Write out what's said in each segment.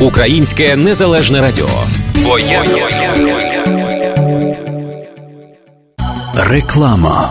Українське незалежне радіо. Реклама.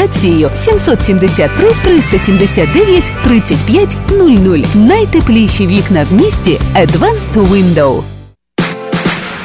консультацією 773 379 35 00. Найтепліші вікна в місті Advanced Window.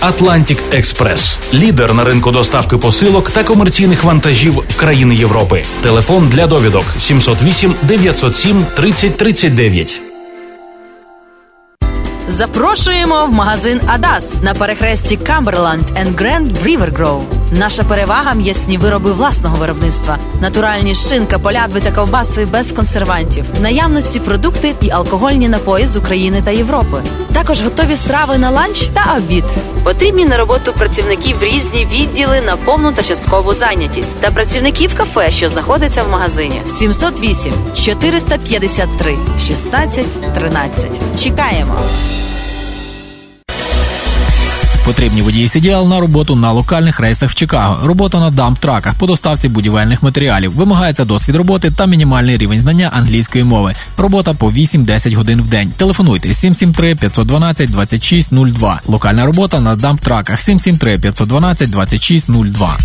Atlantic Експрес, лідер на ринку доставки посилок та комерційних вантажів в країни Європи. Телефон для довідок 708 907 3039. Запрошуємо в магазин Адас на перехресті Камберланд Гренд Grove. Наша перевага м'ясні вироби власного виробництва, натуральні шинка, полядвиця, ковбаси без консервантів, наявності продукти і алкогольні напої з України та Європи. Також готові страви на ланч та обід. Потрібні на роботу працівників різні відділи на повну та часткову зайнятість та працівників кафе, що знаходиться в магазині. 708 453 16 13. Чекаємо. Потрібні водії CDL на роботу на локальних рейсах в Чикаго, робота на дамп-траках по доставці будівельних матеріалів. Вимагається досвід роботи та мінімальний рівень знання англійської мови. Робота по 8-10 годин в день. Телефонуйте 773 512 2602. Локальна робота на дамп-траках 773 512 2602.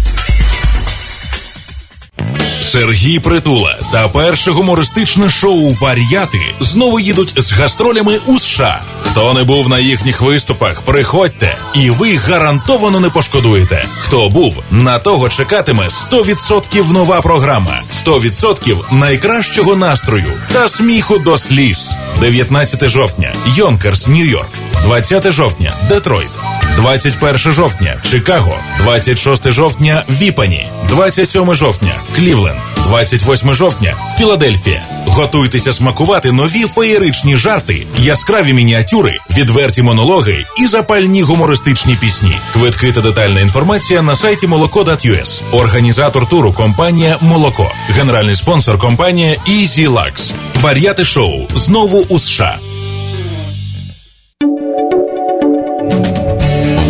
Сергій Притула та перше гумористичне шоу Вар'яти знову їдуть з гастролями у США. Хто не був на їхніх виступах, приходьте, і ви гарантовано не пошкодуєте. Хто був, на того чекатиме 100% нова програма, 100% найкращого настрою та сміху до сліз. 19 жовтня, Йонкерс, Нью-Йорк, 20 жовтня, Детройт. 21 жовтня Чикаго, 26 жовтня Віпані, 27 жовтня Клівленд, 28 жовтня Філадельфія. Готуйтеся смакувати нові феєричні жарти, яскраві мініатюри, відверті монологи і запальні гумористичні пісні. Квитки та детальна інформація на сайті молоко.us. Організатор туру компанія Молоко. Генеральний спонсор компанія Easy Lux. Вар'яти шоу знову у США.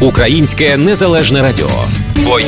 Українське незалежне радіо. Бо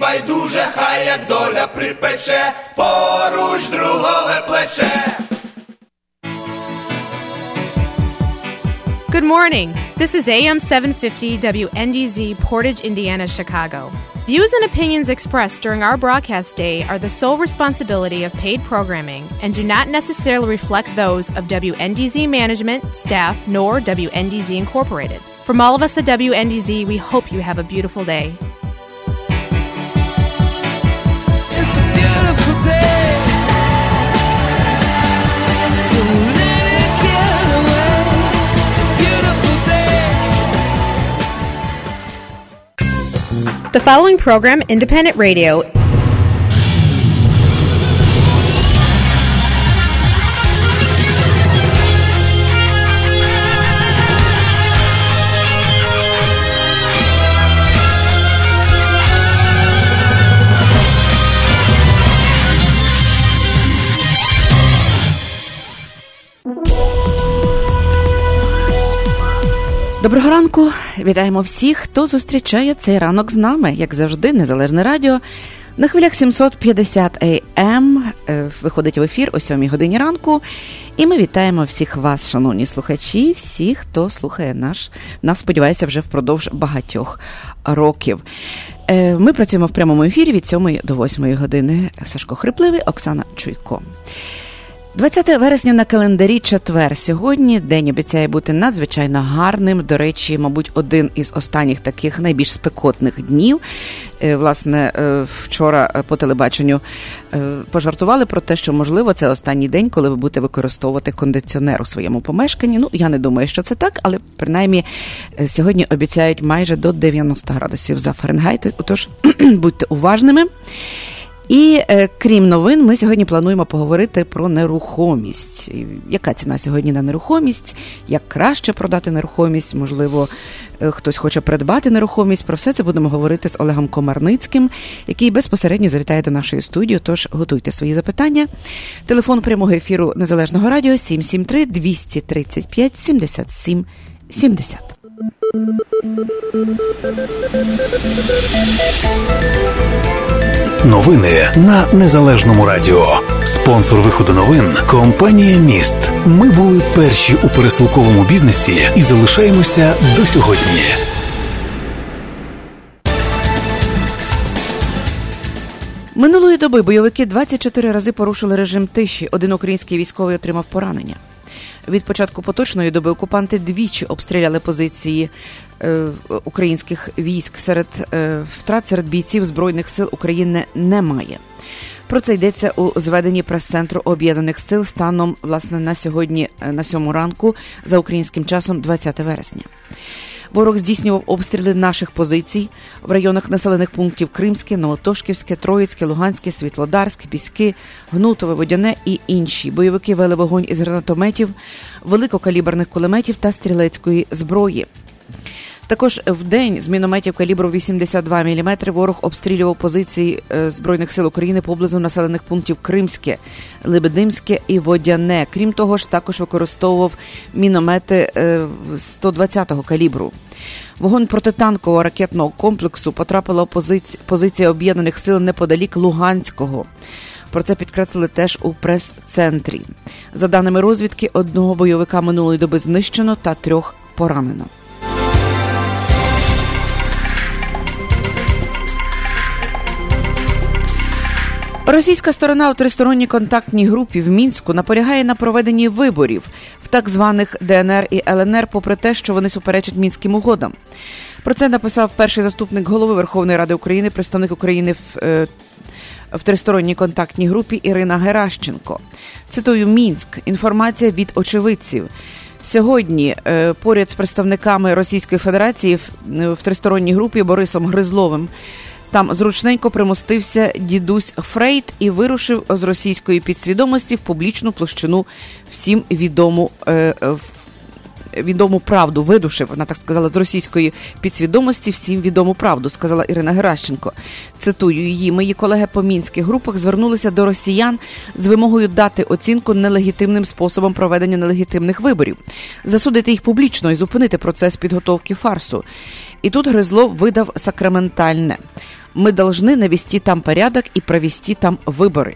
байдуже, хай як доля припече, поруч другове плече. Good morning. This is AM 750 WNDZ Portage, Indiana, Chicago. Views and opinions expressed during our broadcast day are the sole responsibility of paid programming and do not necessarily reflect those of WNDZ management, staff, nor WNDZ Incorporated. From all of us at WNDZ, we hope you have a beautiful day. The following program, Independent Radio, Доброго ранку, вітаємо всіх, хто зустрічає цей ранок з нами, як завжди, незалежне радіо. На хвилях 750 AM е, виходить в ефір о 7 годині ранку. І ми вітаємо всіх вас, шановні слухачі, всіх, хто слухає наш, нас, сподіваюся, вже впродовж багатьох років. Е, Ми працюємо в прямому ефірі від 7 до 8 години. Сашко Хрипливий, Оксана Чуйко. 20 вересня на календарі четвер. Сьогодні день обіцяє бути надзвичайно гарним. До речі, мабуть, один із останніх таких найбільш спекотних днів. Е, Власне, е, вчора е, по телебаченню пожартували про те, що можливо це останній день, коли ви будете використовувати кондиціонер у своєму помешканні. Ну, я не думаю, що це так, але принаймні сьогодні обіцяють майже до 90 градусів за Фаренгейт. Отож, будьте уважними. І е, крім новин, ми сьогодні плануємо поговорити про нерухомість. Яка ціна сьогодні на нерухомість? Як краще продати нерухомість? Можливо, е, хтось хоче придбати нерухомість. Про все це будемо говорити з Олегом Комарницьким, який безпосередньо завітає до нашої студії. Тож готуйте свої запитання. Телефон прямого ефіру Незалежного радіо 773 235 77 70. Новини на незалежному радіо. Спонсор виходу новин компанія Міст. Ми були перші у пересилковому бізнесі і залишаємося до сьогодні. Минулої доби бойовики 24 рази порушили режим тиші. Один український військовий отримав поранення. Від початку поточної доби окупанти двічі обстріляли позиції е, українських військ. Серед е, втрат серед бійців збройних сил України немає. Про це йдеться у зведенні прес-центру об'єднаних сил станом власне на сьогодні, е, на сьому ранку, за українським часом, 20 вересня. Ворог здійснював обстріли наших позицій в районах населених пунктів Кримське, Новотошківське, Троїцьке, Луганське, Світлодарськ, Піски, Гнутове, Водяне і інші. Бойовики вели вогонь із гранатометів, великокаліберних кулеметів та стрілецької зброї. Також в день з мінометів калібру 82 мм ворог обстрілював позиції е, Збройних сил України поблизу населених пунктів Кримське, Лебедимське і Водяне. Крім того ж, також використовував міномети е, 120-го калібру. Вогонь протитанкового ракетного комплексу потрапила в позиці- позиція об'єднаних сил неподалік Луганського. Про це підкреслили теж у прес-центрі. За даними розвідки, одного бойовика минулої доби знищено та трьох поранено. Російська сторона у тристоронній контактній групі в мінську наполягає на проведенні виборів в так званих ДНР і ЛНР, попри те, що вони суперечать мінським угодам. Про це написав перший заступник голови Верховної Ради України, представник України в, е, в тристоронній контактній групі Ірина Геращенко. Цитую Мінськ. Інформація від очевидців. Сьогодні е, поряд з представниками Російської Федерації в тристоронній групі Борисом Гризловим там зручненько примостився дідусь Фрейд і вирушив з російської підсвідомості в публічну площину всім відому. Е, е, Відому правду видушив, вона так сказала, з російської підсвідомості всім відому правду, сказала Ірина Геращенко. Цитую її. Мої колеги по мінських групах звернулися до росіян з вимогою дати оцінку нелегітимним способом проведення нелегітимних виборів, засудити їх публічно і зупинити процес підготовки фарсу. І тут Гризлов видав сакраментальне. Ми должны навести там порядок і провести там вибори.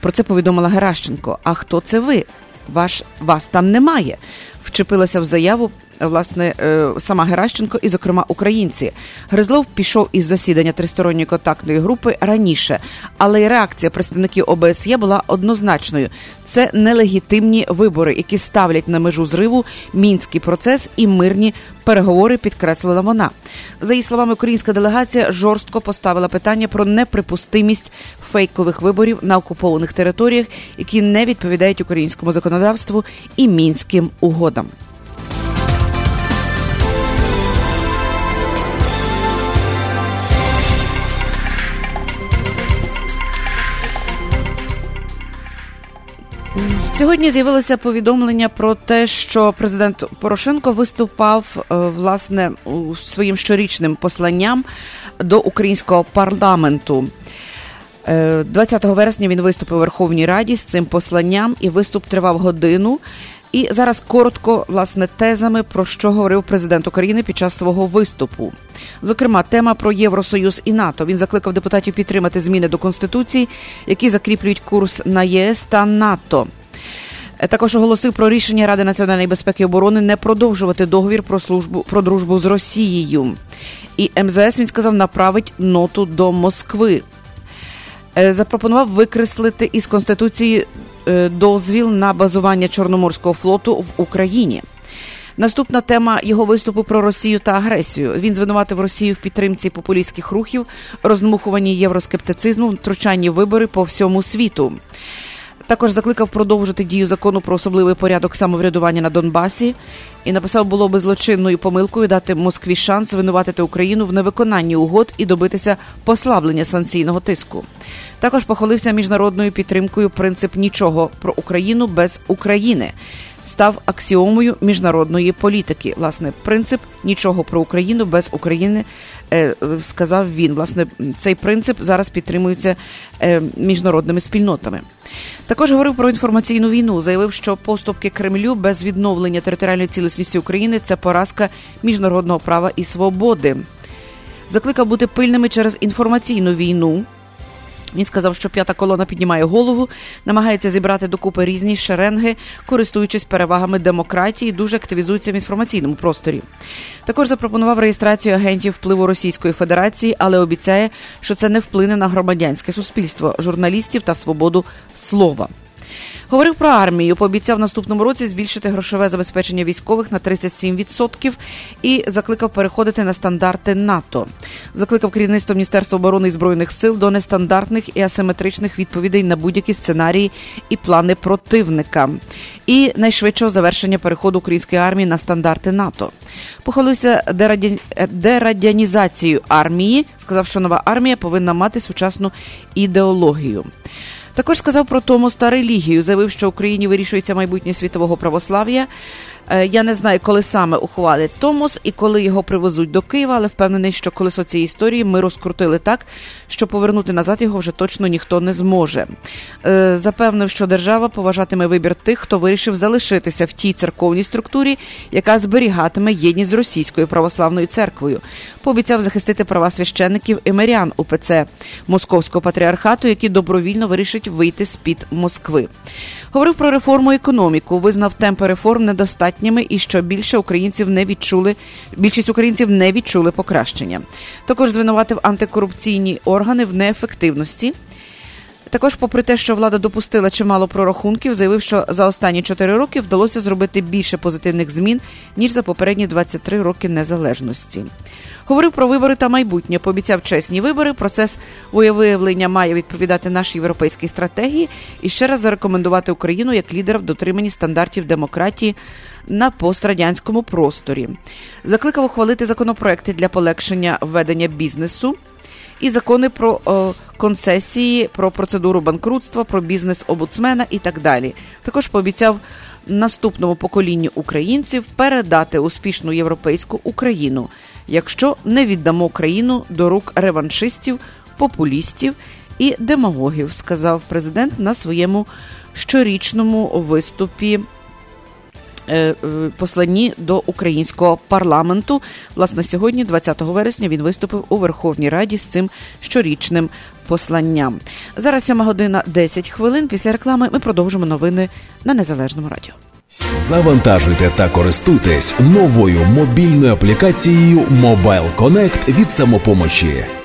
Про це повідомила Геращенко. А хто це ви? Ваш вас там немає. Вчепилася в заяву власне е, сама Геращенко і, зокрема, українці. Гризлов пішов із засідання тристоронньої контактної групи раніше, але й реакція представників ОБСЄ була однозначною: це нелегітимні вибори, які ставлять на межу зриву мінський процес і мирні переговори. Підкреслила вона. За її словами, українська делегація жорстко поставила питання про неприпустимість фейкових виборів на окупованих територіях, які не відповідають українському законодавству і мінським угодам. Сьогодні з'явилося повідомлення про те, що президент Порошенко виступав е, власне своїм щорічним посланням до українського парламенту. 20 е, вересня він виступив у Верховній Раді з цим посланням, і виступ тривав годину. І зараз коротко, власне, тезами про що говорив президент України під час свого виступу. Зокрема, тема про Євросоюз і НАТО. Він закликав депутатів підтримати зміни до конституції, які закріплюють курс на ЄС та НАТО. Також оголосив про рішення Ради національної безпеки і оборони не продовжувати договір про службу про дружбу з Росією. І МЗС він сказав направить ноту до Москви. Е, запропонував викреслити із конституції е, дозвіл на базування Чорноморського флоту в Україні. Наступна тема його виступу про Росію та агресію. Він звинуватив Росію в підтримці популістських рухів, роздмухуванні євроскептицизму, втручанні вибори по всьому світу. Також закликав продовжити дію закону про особливий порядок самоврядування на Донбасі і написав, було би злочинною помилкою дати Москві шанс винуватити Україну в невиконанні угод і добитися послаблення санкційного тиску. Також похвалився міжнародною підтримкою принцип нічого про Україну без України став аксіомою міжнародної політики. Власне, принцип нічого про Україну без України е, сказав він. Власне, цей принцип зараз підтримується е, міжнародними спільнотами. Також говорив про інформаційну війну. Заявив, що поступки Кремлю без відновлення територіальної цілісності України це поразка міжнародного права і свободи. Закликав бути пильними через інформаційну війну. Він сказав, що п'ята колона піднімає голову, намагається зібрати докупи різні шеренги, користуючись перевагами демократії, дуже активізується в інформаційному просторі. Також запропонував реєстрацію агентів впливу Російської Федерації, але обіцяє, що це не вплине на громадянське суспільство, журналістів та свободу слова. Говорив про армію, пообіцяв наступному році збільшити грошове забезпечення військових на 37% і закликав переходити на стандарти НАТО. Закликав керівництво Міністерства оборони і збройних сил до нестандартних і асиметричних відповідей на будь-які сценарії і плани противника, і найшвидшого завершення переходу української армії на стандарти НАТО. Похвалився дерадянізацією армії. Сказав, що нова армія повинна мати сучасну ідеологію. Також сказав про Томос та релігію. Заявив, що Україні вирішується майбутнє світового православ'я. Е, я не знаю, коли саме ухвалить Томос і коли його привезуть до Києва, але впевнений, що колесо цієї історії ми розкрутили так, що повернути назад його вже точно ніхто не зможе. Е, запевнив, що держава поважатиме вибір тих, хто вирішив залишитися в тій церковній структурі, яка зберігатиме єдність з російською православною церквою. Пообіцяв захистити права священників і мирян УПЦ Московського патріархату, які добровільно вирішать вийти з під Москви. Говорив про реформу економіку, визнав темпи реформ недостатніми і що більше українців не відчули. Більшість українців не відчули покращення. Також звинуватив антикорупційні органи в неефективності. Також, попри те, що влада допустила чимало прорахунків, заявив, що за останні 4 роки вдалося зробити більше позитивних змін ніж за попередні 23 роки незалежності. Говорив про вибори та майбутнє. Пообіцяв чесні вибори. Процес виявлення має відповідати нашій європейській стратегії і ще раз зарекомендувати Україну як лідера в дотриманні стандартів демократії. На пострадянському просторі закликав ухвалити законопроекти для полегшення введення бізнесу і закони про о, концесії, про процедуру банкрутства, про бізнес обуцмена і так далі. Також пообіцяв наступному поколінню українців передати успішну європейську Україну якщо не віддамо країну до рук реваншистів, популістів і демагогів, сказав президент на своєму щорічному виступі е, посланні до українського парламенту. Власне, сьогодні, 20 вересня, він виступив у Верховній Раді з цим щорічним посланням. Зараз 7 година 10 хвилин. Після реклами ми продовжимо новини на незалежному радіо. Завантажуйте та користуйтесь новою мобільною аплікацією Mobile Connect від самопомочі.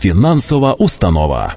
фінансова установа.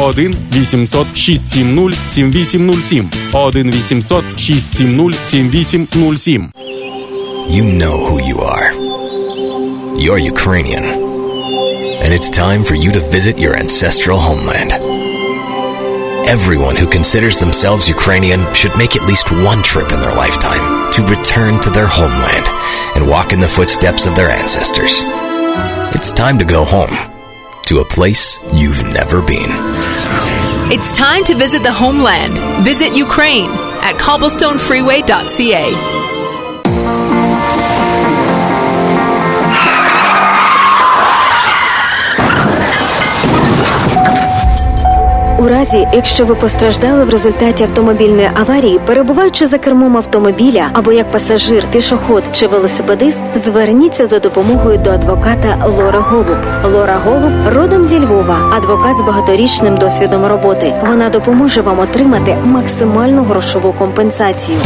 1 800 670 7807 1 800 670 7807 You know who you are. You're Ukrainian. And it's time for you to visit your ancestral homeland. Everyone who considers themselves Ukrainian should make at least one trip in their lifetime to return to their homeland and walk in the footsteps of their ancestors. It's time to go home to a place you've never been. It's time to visit the homeland. Visit Ukraine at cobblestonefreeway.ca. У разі, якщо ви постраждали в результаті автомобільної аварії, перебуваючи за кермом автомобіля або як пасажир, пішоход чи велосипедист, зверніться за допомогою до адвоката Лора Голуб. Лора Голуб родом зі Львова, адвокат з багаторічним досвідом роботи. Вона допоможе вам отримати максимальну грошову компенсацію.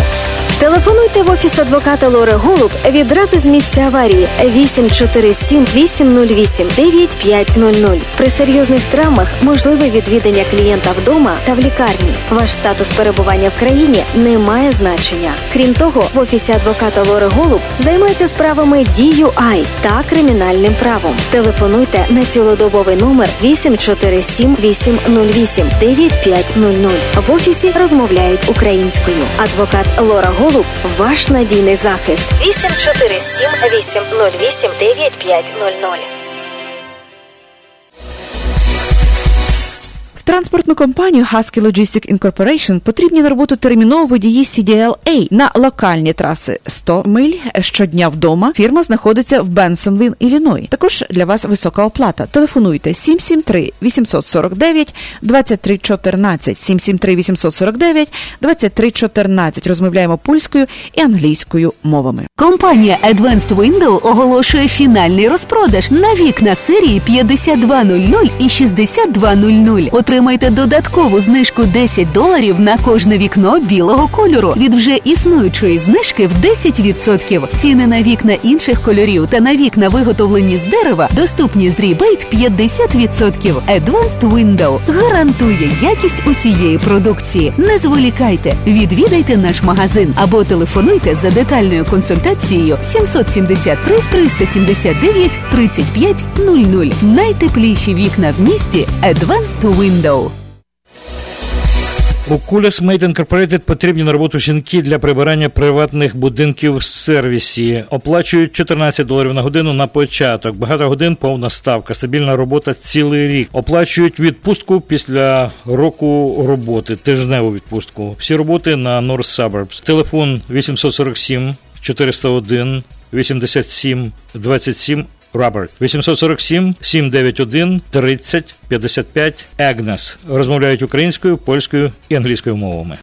Телефонуйте в офіс адвоката Лори Голуб відразу з місця аварії 847 808 9500. При серйозних травмах можливе відвідання клієнта вдома та в лікарні. Ваш статус перебування в країні не має значення. Крім того, в офісі адвоката Лори Голуб займаються справами DUI та кримінальним правом. Телефонуйте на цілодобовий номер 847 808 9500. В офісі розмовляють українською. Адвокат Лора Голуб ваш надійний захист. 847 808 9500. Транспортну компанію Husky Logistic Incorporation потрібні на роботу терміново водії CDLA на локальні траси 100 миль щодня вдома. Фірма знаходиться в Бенсенвілл, Іллінойс. Також для вас висока оплата. Телефонуйте 773 849 2314 773 849 2314. Розмовляємо польською і англійською мовами. Компанія Advanced Window оголошує фінальний розпродаж на вікна серії 5200 і 6200. Отримайте додаткову знижку 10 доларів на кожне вікно білого кольору від вже існуючої знижки в 10%. Ціни на вікна інших кольорів та на вікна, виготовлені з дерева, доступні з rebate 50%. Advanced Window гарантує якість усієї продукції. Не зволікайте, відвідайте наш магазин або телефонуйте за детальною консультацією 773 379 35 00. Найтепліші вікна в місті Advanced Window. У Куліс Made Incorporated потрібні на роботу жінки для прибирання приватних будинків в сервісі. Оплачують 14 доларів на годину на початок. Багато годин повна ставка, стабільна робота цілий рік. Оплачують відпустку після року роботи, тижневу відпустку. Всі роботи на North Suburbs. Телефон 847 401 87 27 Роберт 847 791 30 55 Агнес розмовляють українською, польською і англійською мовами.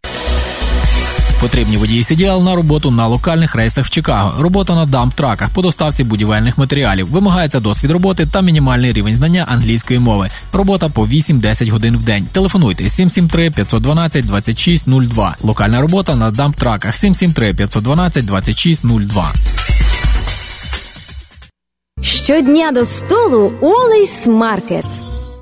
Потрібні водії CDL на роботу на локальних рейсах в Чикаго. Робота на дамп-траках по доставці будівельних матеріалів. Вимагається досвід роботи та мінімальний рівень знання англійської мови. Робота по 8-10 годин в день. Телефонуйте 773 512 2602. Локальна робота на дамп-траках 773 512 2602. Щодня до столу Wallis Market.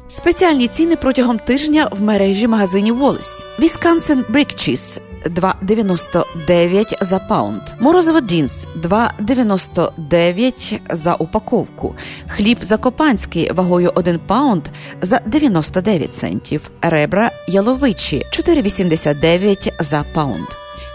Спеціальні ціни протягом тижня в мережі магазинів Wallis. Wisconsin Brick Cheese 2,99 за pound. Морозиво Dean's 2,99 за упаковку. Хліб закопанський вагою 1 pound за 99 центів. Ребра яловичі 4,89 за pound.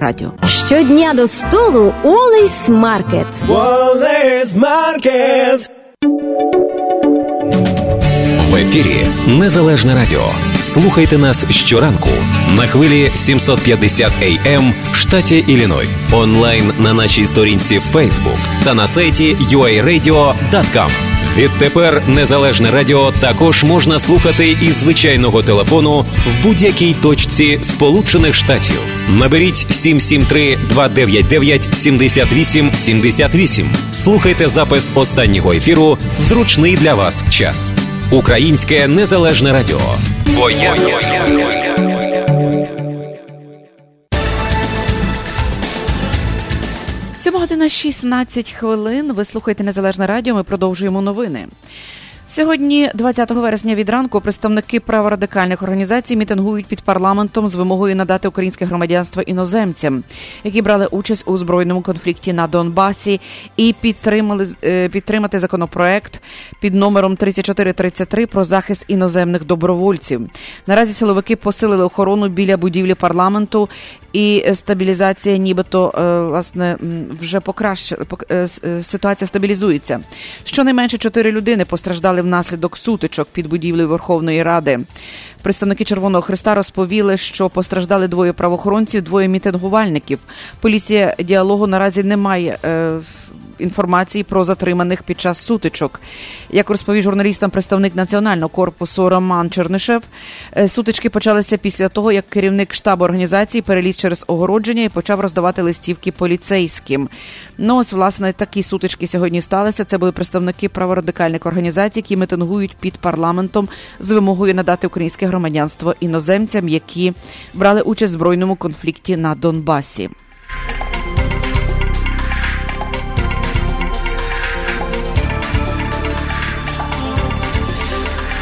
радіо. Щодня до столу Олейс Маркет. Wallace Market. В ефірі Незалежне Радіо. Слухайте нас щоранку на хвилі 750 AM в штаті Ілліной. Онлайн на нашій сторінці Facebook та на сайті uaradio.com. Відтепер Незалежне Радіо також можна слухати із звичайного телефону в будь-якій точці Сполучених Штатів. Наберіть 773-299-78-78. Слухайте запис останнього ефіру зручний для вас час. Українське незалежне радіо. Бо я... Сьома година 16 хвилин. Ви слухаєте Незалежне Радіо. Ми продовжуємо новини. Сьогодні, 20 вересня, від ранку представники праворадикальних організацій мітингують під парламентом з вимогою надати українське громадянство іноземцям, які брали участь у збройному конфлікті на Донбасі, і підтримали е, підтримати законопроект під номером 3433 про захист іноземних добровольців. Наразі силовики посилили охорону біля будівлі парламенту. І стабілізація, нібито е, власне вже покращила е, ситуація стабілізується. Щонайменше чотири людини постраждали внаслідок сутичок під будівлею Верховної Ради. Представники Червоного Христа розповіли, що постраждали двоє правоохоронців, двоє мітингувальників. Поліція діалогу наразі не має е, інформації про затриманих під час сутичок. Як розповів журналістам представник національного корпусу Роман Чернишев, е, сутички почалися після того, як керівник штабу організації переліз через огородження і почав роздавати листівки поліцейським. Ну ось власне такі сутички сьогодні сталися. Це були представники праворадикальних організацій, які митингують під парламентом з вимогою надати українське громадянство іноземцям, які брали участь в збройному конфлікті на Донбасі.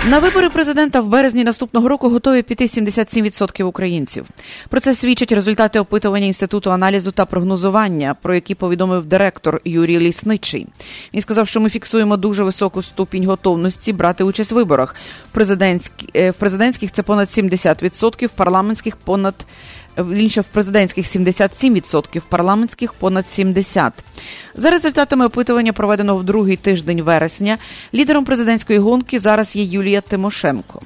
На вибори президента в березні наступного року готові піти 77% українців. Про це свідчать результати опитування інституту аналізу та прогнозування, про які повідомив директор Юрій Лісничий. Він сказав, що ми фіксуємо дуже високу ступінь готовності брати участь в виборах. Е, в президентських це понад 70%, в парламентських понад інше в президентських 77%, в парламентських понад 70%. За результатами опитування, проведеного в другий тиждень вересня, лідером президентської гонки зараз є Юлія Тимошенко.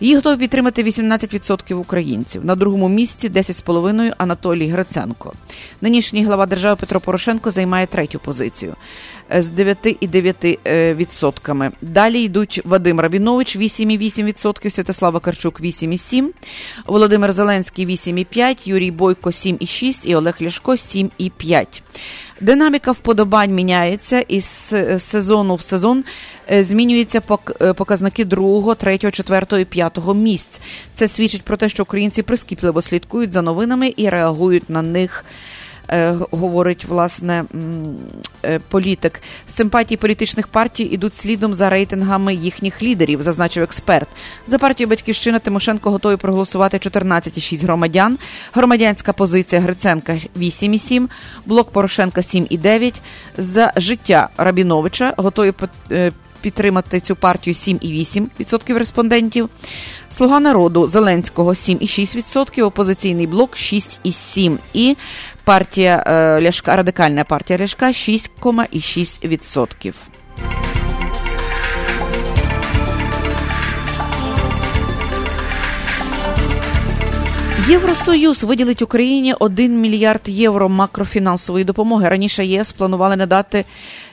Її готові підтримати 18% українців. На другому місці 10,5% Анатолій Гриценко. Нинішній глава держави Петро Порошенко займає третю позицію з 9,9%. Далі йдуть Вадим Рабінович 8,8%, Святослава Карчук 8,7%, Володимир Зеленський 8,5%, Юрій Бойко 7,6% і Олег Ляшко 7,5%. Динаміка вподобань міняється із сезону в сезон. Змінюються показники другого, третього, четвертого і п'ятого місць. Це свідчить про те, що українці прискіпливо слідкують за новинами і реагують на них. Говорить власне політик. Симпатії політичних партій ідуть слідом за рейтингами їхніх лідерів, зазначив експерт. За партію Батьківщина Тимошенко готові проголосувати 14,6 громадян. Громадянська позиція Гриценка 8,7, блок Порошенка 7,9. За життя Рабіновича готові підтримати цю партію 7,8% респондентів. Слуга народу Зеленського 7,6%, опозиційний блок 6,7%. І партія е, Ляшка, радикальна партія Ляшка 6,6%. Євросоюз виділить Україні 1 мільярд євро макрофінансової допомоги. Раніше ЄС планували надати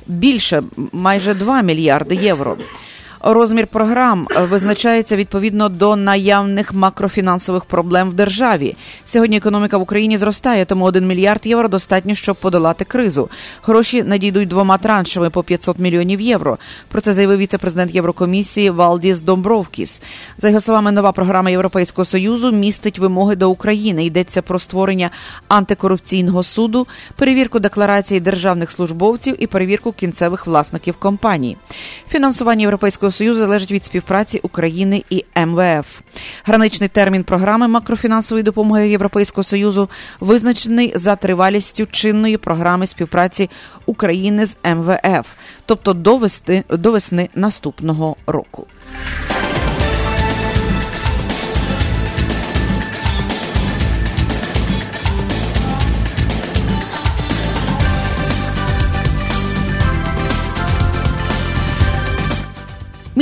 більше майже 2 мільярди євро. Розмір програм е, визначається відповідно до наявних макрофінансових проблем в державі. Сьогодні економіка в Україні зростає, тому 1 мільярд євро достатньо, щоб подолати кризу. Гроші надійдуть двома траншами по 500 мільйонів євро. Про це заявив віце-президент Єврокомісії Валдіс Домбровкіс. За його словами, нова програма Європейського союзу містить вимоги до України. Йдеться про створення антикорупційного суду, перевірку декларацій державних службовців і перевірку кінцевих власників компаній. Фінансування європейського Союзу залежить від співпраці України і МВФ. Граничний термін програми макрофінансової допомоги Європейського союзу визначений за тривалістю чинної програми співпраці України з МВФ, тобто до, весни, до весни наступного року.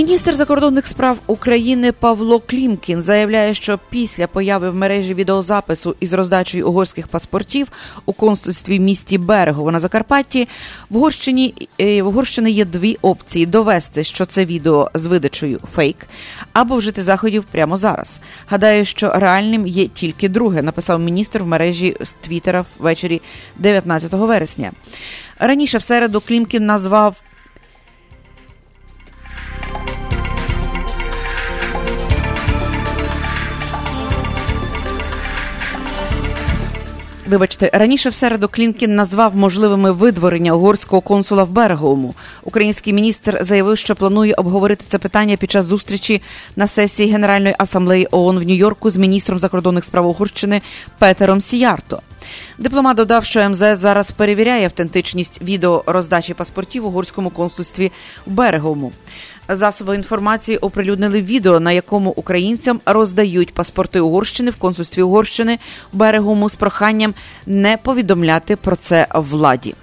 Міністр закордонних справ України Павло Клімкін заявляє, що після появи в мережі відеозапису із роздачею угорських паспортів у консульстві місті Берегово на Закарпатті в Угорщині е, в Угорщини є дві опції: довести, що це відео з видачею фейк, або вжити заходів прямо зараз. Гадаю, що реальним є тільки друге, написав міністр в мережі з Твіттера ввечері 19 вересня. Раніше в середу Клімкін назвав. Вибачте, раніше в середу Клінкін назвав можливими видворення угорського консула в Береговому. Український міністр заявив, що планує обговорити це питання під час зустрічі на сесії Генеральної асамблеї ООН в Нью-Йорку з міністром закордонних справ Угорщини Петером Сіярто. Дипломат додав, що МЗС зараз перевіряє автентичність відео роздачі паспортів угорському консульстві в Береговому. Засоби інформації оприлюднили відео, на якому українцям роздають паспорти Угорщини в консульстві Угорщини Берегому з проханням не повідомляти про це владі.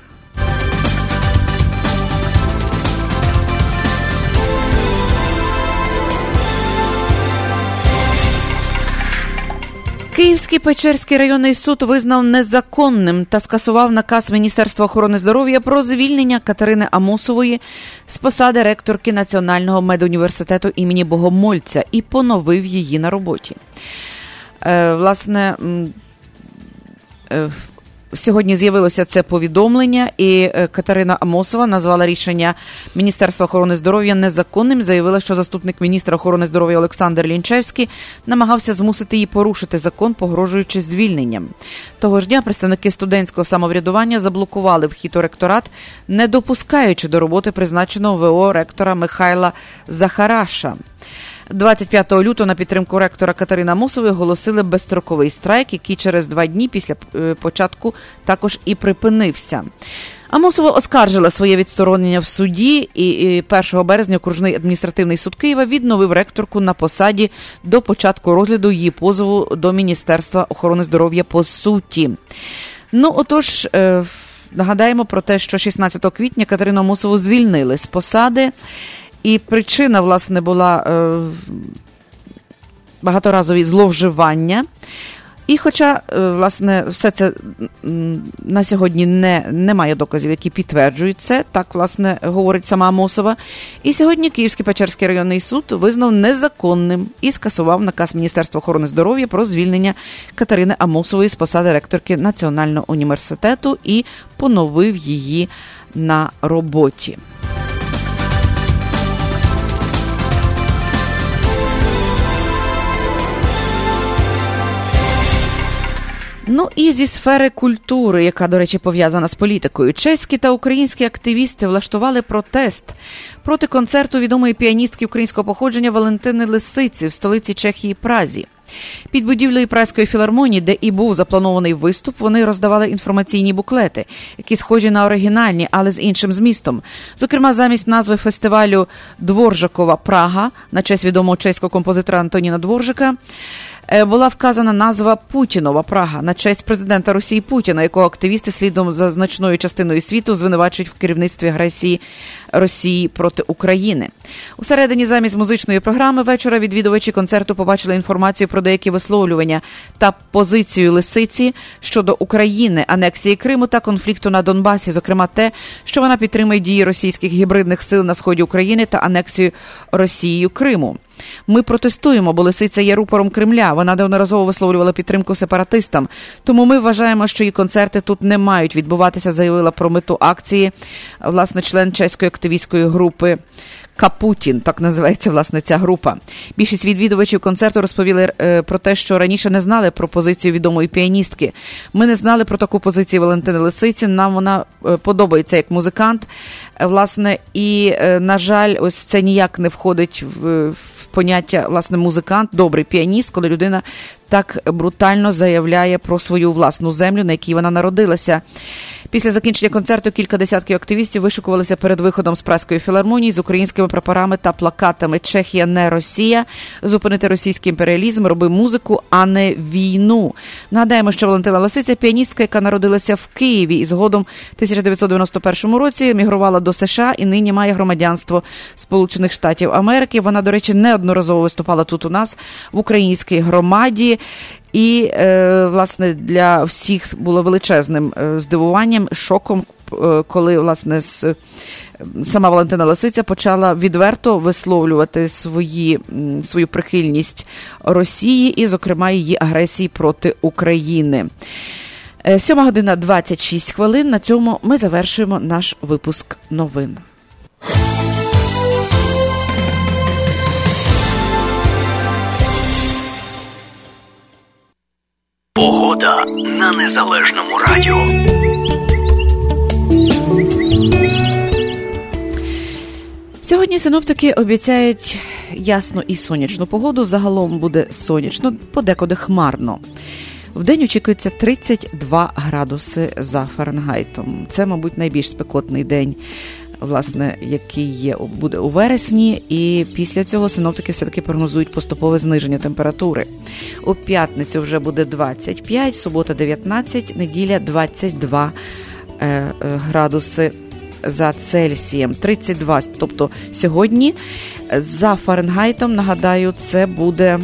Київський Печерський районний суд визнав незаконним та скасував наказ Міністерства охорони здоров'я про звільнення Катерини Амосової з посади ректорки Національного медуніверситету імені Богомольця і поновив її на роботі. Е, власне, е, Сьогодні з'явилося це повідомлення, і е, Катерина Амосова назвала рішення Міністерства охорони здоров'я незаконним. Заявила, що заступник міністра охорони здоров'я Олександр Лінчевський намагався змусити її порушити закон, погрожуючи звільненням. Того ж дня представники студентського самоврядування заблокували вхід у ректорат, не допускаючи до роботи призначеного ВО ректора Михайла Захараша. 25 лютого на підтримку ректора Катерина Мусової оголосили безстроковий страйк, який через два дні після е, початку також і припинився. Амосова оскаржила своє відсторонення в суді, і 1 березня окружний адміністративний суд Києва відновив ректорку на посаді до початку розгляду її позову до Міністерства охорони здоров'я по суті. Ну, отож, е, нагадаємо про те, що 16 квітня Катерину Амосову звільнили з посади. І причина, власне, була е, багаторазові зловживання. І, хоча, е, власне, все це на сьогодні не, немає доказів, які підтверджують це, так, власне, говорить сама Амосова. І сьогодні Київський Печерський районний суд визнав незаконним і скасував наказ Міністерства охорони здоров'я про звільнення Катерини Амосової з посади ректорки Національного університету і поновив її на роботі. Ну і зі сфери культури, яка, до речі, пов'язана з політикою, чеські та українські активісти влаштували протест проти концерту відомої піаністки українського походження Валентини Лисиці в столиці Чехії Празі. Під будівлею Празької філармонії, де і був запланований виступ, вони роздавали інформаційні буклети, які схожі на оригінальні, але з іншим змістом. Зокрема, замість назви фестивалю Дворжакова Прага на честь відомого чеського композитора Антоніна Дворжика. Е, була вказана назва Путінова Прага на честь президента Росії Путіна, якого активісти слідом за значною частиною світу звинувачують в керівництві агресії Росії проти України. Усередині замість музичної програми вечора відвідувачі концерту побачили інформацію про деякі висловлювання та позицію лисиці щодо України, анексії Криму та конфлікту на Донбасі, зокрема те, що вона підтримує дії російських гібридних сил на сході України та анексію Росією Криму. Ми протестуємо, бо лисиця є рупором Кремля. Вона неодноразово висловлювала підтримку сепаратистам. Тому ми вважаємо, що її концерти тут не мають відбуватися. Заявила про мету акції власне член чеської активістської групи. Капутін, так називається власне ця група. Більшість відвідувачів концерту розповіли е, про те, що раніше не знали про позицію відомої піаністки. Ми не знали про таку позицію Валентини Лисиці. Нам вона е, подобається як музикант. Е, власне, і на жаль, ось це ніяк не входить в поняття власне музикант, добрий піаніст, коли людина так брутально заявляє про свою власну землю, на якій вона народилася. Після закінчення концерту кілька десятків активістів вишукувалися перед виходом з праської філармонії з українськими прапорами та плакатами Чехія не Росія, зупинити російський імперіалізм, роби музику, а не війну. Нагадаємо, що Валентина Лисиця, піаністка, яка народилася в Києві і згодом в 1991 році емігрувала до США і нині має громадянство Сполучених Штатів Америки. Вона, до речі, неодноразово виступала тут у нас в українській громаді. І, е, власне, для всіх було величезним е, здивуванням, шоком, е, коли власне. Сама Валентина Лисиця почала відверто висловлювати свої, свою прихильність Росії і, зокрема, її агресії проти України. Сьома година 26 хвилин. На цьому ми завершуємо наш випуск новин. Погода на незалежному радіо. Сьогодні синоптики обіцяють ясну і сонячну погоду. Загалом буде сонячно, подекуди хмарно. В день очікується 32 градуси за Фаренгайтом. Це, мабуть, найбільш спекотний день власне, який є буде у вересні, і після цього синоптики все таки прогнозують поступове зниження температури. У п'ятницю вже буде 25, субота 19, неділя 22 е, е, градуси за Цельсієм. 32, тобто сьогодні за Фаренгайтом, нагадаю, це буде.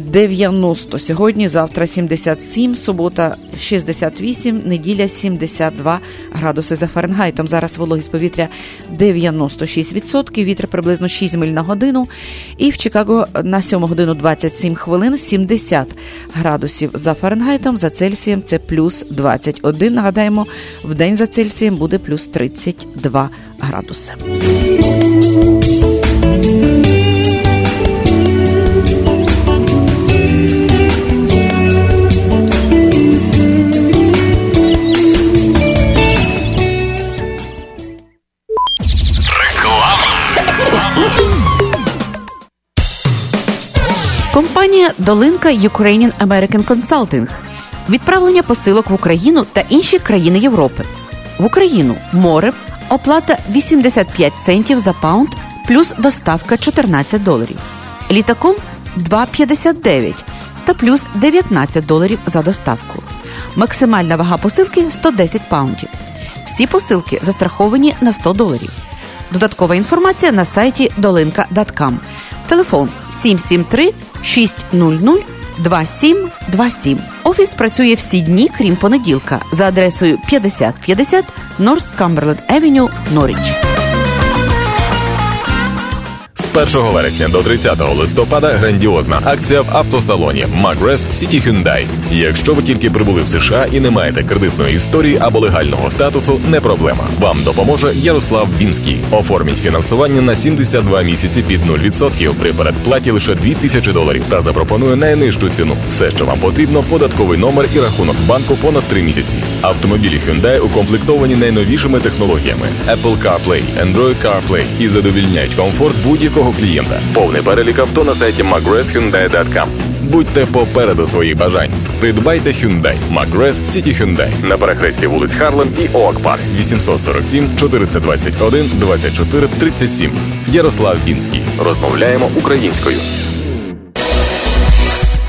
90 сьогодні, завтра 77, субота 68, неділя 72 градуси за Фаренгайтом. Зараз вологість повітря 96%, вітер приблизно 6 миль на годину. І в Чикаго на 7 годину 27 хвилин 70 градусів за Фаренгайтом. За Цельсієм це плюс 21. Нагадаємо, в день за Цельсієм буде плюс 32 градуси. Компанія Долинка Ukrainian American Consulting. Відправлення посилок в Україну та інші країни Європи. В Україну море, оплата 85 центів за pound, плюс доставка 14 доларів. Літаком 2,59 та плюс 19 доларів за доставку. Максимальна вага посилки 110 pound ів. Всі посилки застраховані на 100 доларів. Додаткова інформація на сайті dolinka.com. Телефон 773 600 2727. Офіс працює всі дні, крім понеділка, за адресою 5050 North Cumberland Avenue, Norwich. 1 вересня до 30 листопада грандіозна акція в автосалоні Magres City Hyundai. Якщо ви тільки прибули в США і не маєте кредитної історії або легального статусу, не проблема. Вам допоможе Ярослав Бінський. Оформіть фінансування на 72 місяці під 0% при передплаті лише 2000 доларів та запропонує найнижчу ціну. Все, що вам потрібно, податковий номер і рахунок банку понад 3 місяці. Автомобілі Hyundai укомплектовані найновішими технологіями Apple CarPlay, Android CarPlay і задовільняють комфорт будь-якого нового клієнта. Повний перелік авто на сайті mcgrathhyundai.com. Будьте попереду своїх бажань. Придбайте Hyundai McGrath City Hyundai на перехресті вулиць Харлем і Оак Парк 847 421 24 37. Ярослав Бінський. Розмовляємо українською.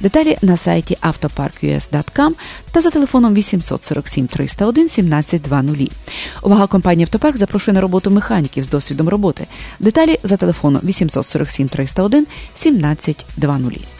Деталі на сайті автопарк.us.com та за телефоном 847 301 1720. Увага компанії Автопарк запрошує на роботу механіків з досвідом роботи. Деталі за телефоном 847 301 1720.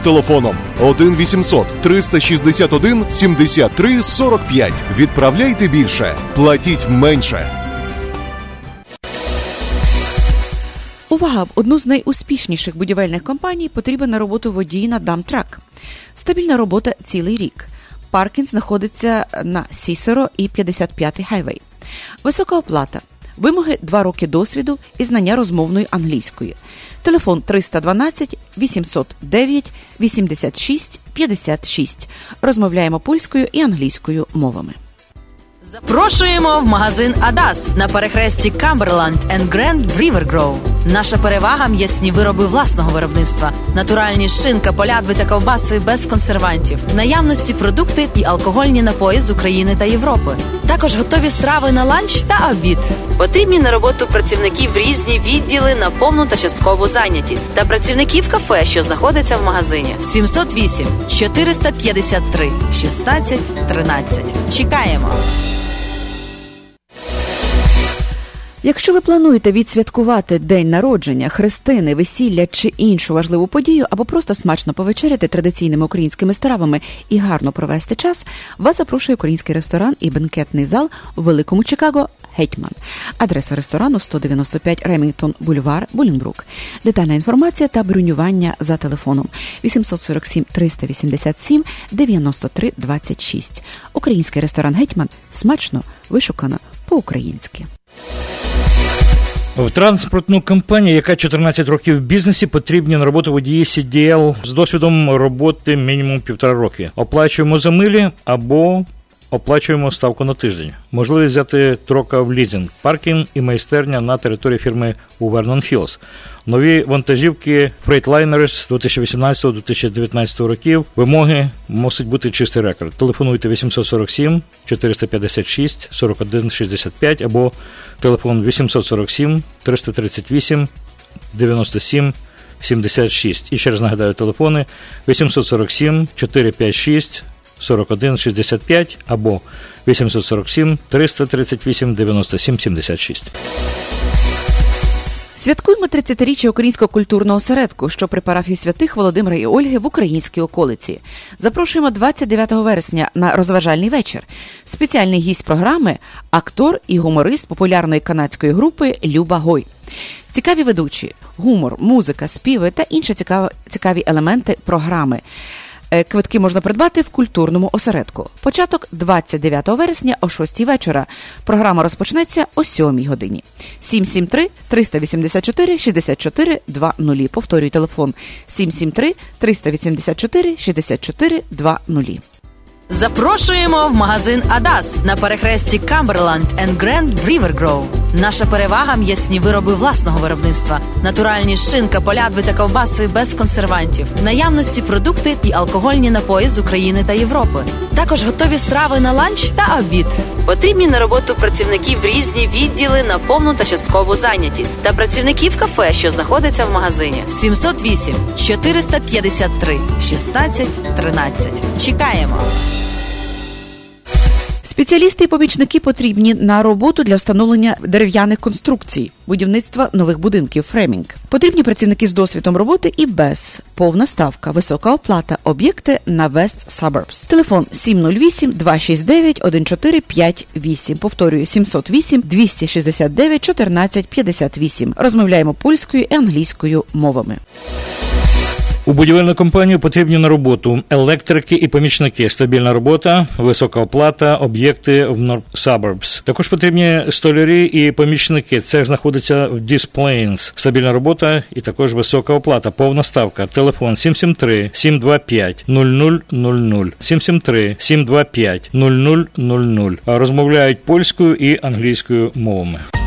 телефоном 1 800 361 73 45. Відправляйте більше, платіть менше. Увага! В одну з найуспішніших будівельних компаній потрібен на роботу водій на dump truck. Стабільна робота цілий рік. Паркінг знаходиться на Сісеро і 55-й хайвей. Висока оплата. Вимоги 2 роки досвіду і знання розмовної англійської. Телефон 312 809 86 56. Розмовляємо польською і англійською Запрошуємо в магазин Адас на перехресті Камберланд Grand River Grove. Наша перевага м'ясні вироби власного виробництва, натуральні шинка, полядвиця, ковбаси без консервантів, наявності продукти і алкогольні напої з України та Європи. Також готові страви на ланч та обід. Потрібні на роботу працівників різні відділи на повну та часткову зайнятість та працівників кафе, що знаходиться в магазині. 708 453 16 13. Чекаємо. Якщо ви плануєте відсвяткувати день народження, хрестини, весілля чи іншу важливу подію, або просто смачно повечеряти традиційними українськими стравами і гарно провести час, вас запрошує український ресторан і бенкетний зал у Великому Чикаго Гетьман. Адреса ресторану 195 Ремінгтон Бульвар, Булінбрук. Детальна інформація та бронювання за телефоном 847 387 93 26. Український ресторан Гетьман смачно вишукано по-українськи. В транспортну компанію, яка 14 років в бізнесі, потрібні на роботу водії CDL з досвідом роботи мінімум півтора роки. Оплачуємо за милі або оплачуємо ставку на тиждень. Можливість взяти трока в лізинг, паркінг і майстерня на території фірми у Вернон Хілс. Нові вантажівки Freightliner з 2018-2019 років. Вимоги мусить бути чистий рекорд. Телефонуйте 847 456 41 65 або телефон 847 338 97 76. І ще раз нагадаю телефони 847 456 41 65 або 847 338 97 76. Святкуємо 30-річчя українського культурного осередку, що при парафії святих Володимира і Ольги в українській околиці. Запрошуємо 29 вересня на розважальний вечір. Спеціальний гість програми актор і гуморист популярної канадської групи Люба Гой. Цікаві ведучі, гумор, музика, співи та інші цікаві елементи програми. Е, квитки можна придбати в культурному осередку. Початок 29 вересня о 6 вечора. Програма розпочнеться о 7 годині. 773 384 64 20. Повторюю телефон 773 384 64 20. Запрошуємо в магазин Адас на перехресті Камберланд Grand River Grove. Наша перевага м'ясні вироби власного виробництва, натуральні шинка, полядвиця, ковбаси без консервантів, наявності продукти і алкогольні напої з України та Європи. Також готові страви на ланч та обід. Потрібні на роботу працівників різні відділи на повну та часткову зайнятість та працівників кафе, що знаходиться в магазині. 708 453 16 13. Чекаємо. Спеціалісти і помічники потрібні на роботу для встановлення дерев'яних конструкцій, будівництва нових будинків фремінг. Потрібні працівники з досвідом роботи і без повна ставка, висока оплата, об'єкти на West Suburbs. Телефон 708 269 1458. Повторюю 708 269 1458. Розмовляємо польською і англійською мовами. У будівельну компанію потрібні на роботу електрики і помічники, стабільна робота, висока оплата, об'єкти в North Suburbs. Також потрібні столярі і помічники. Це знаходиться в Displains. Стабільна робота і також висока оплата. Повна ставка. Телефон 773 725 0000 773 725 0000. Розмовляють польською і англійською мовами.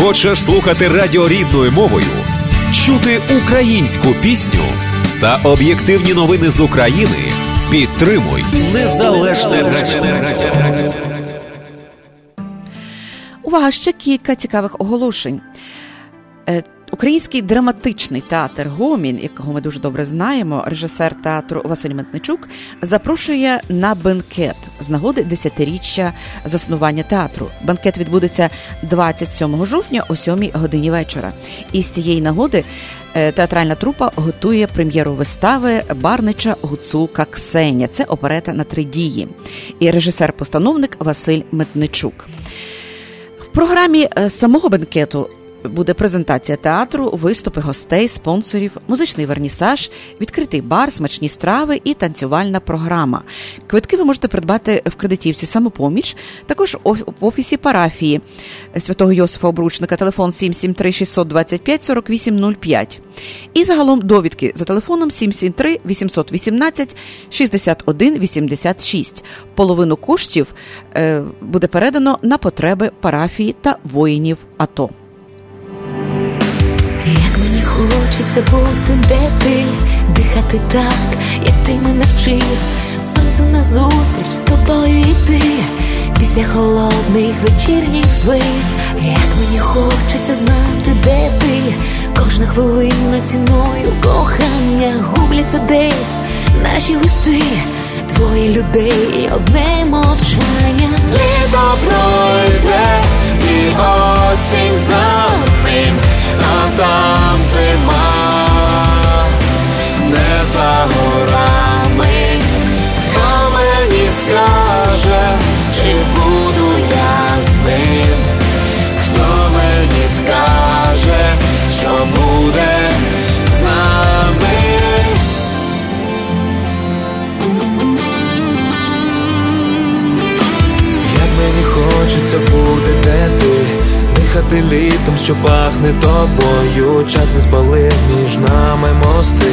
Хочеш слухати радіо рідною мовою, чути українську пісню та об'єктивні новини з України? Підтримуй незалежне радіо. Увага, ще кілька цікавих оголошень. Український драматичний театр Гомін, якого ми дуже добре знаємо, режисер театру Василь Ментничук, запрошує на бенкет з нагоди десятиріччя заснування театру. Бенкет відбудеться 27 жовтня о 7 годині вечора. І з цієї нагоди е, театральна трупа готує прем'єру вистави Барнича Гуцулка Ксеня. Це оперета на три дії. І режисер-постановник Василь Метничук. В програмі е, самого бенкету буде презентація театру, виступи гостей, спонсорів, музичний вернісаж, відкритий бар, смачні страви і танцювальна програма. Квитки ви можете придбати в кредитівці самопоміч, також в офісі парафії святого Йосифа Обручника, телефон 773 625 4805. І загалом довідки за телефоном 773 818 61 86. Половину коштів е, буде передано на потреби парафії та воїнів АТО. Хочеться бути, де ти, дихати так, як ти мене вчив, сонцю назустріч з тобою йти, після холодних вечірніх злив, як мені хочеться знати, де ти, кожна хвилина ціною кохання губляться десь. Наші листи, двоє людей, одне мовчання. Літо пройде і осінь за ним там зима не за горами, хто мені скаже, чи буду я з ним, хто мені скаже, що буде з нами. Як мені хочеться бути де ти дихати літом, що пахне тобою, час не спалив між нами мости,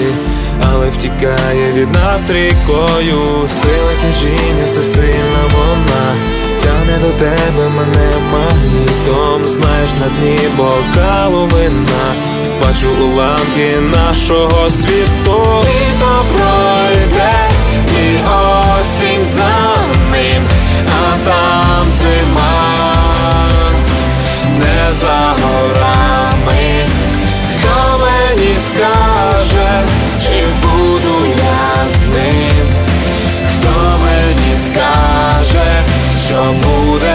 але втікає від нас рікою, сила тяжіння, все сильна вона, тягне до тебе мене магнітом, знаєш на дні бокалу вина, бачу уламки нашого світу, Літо пройде і осінь за ним, а там зима що буде з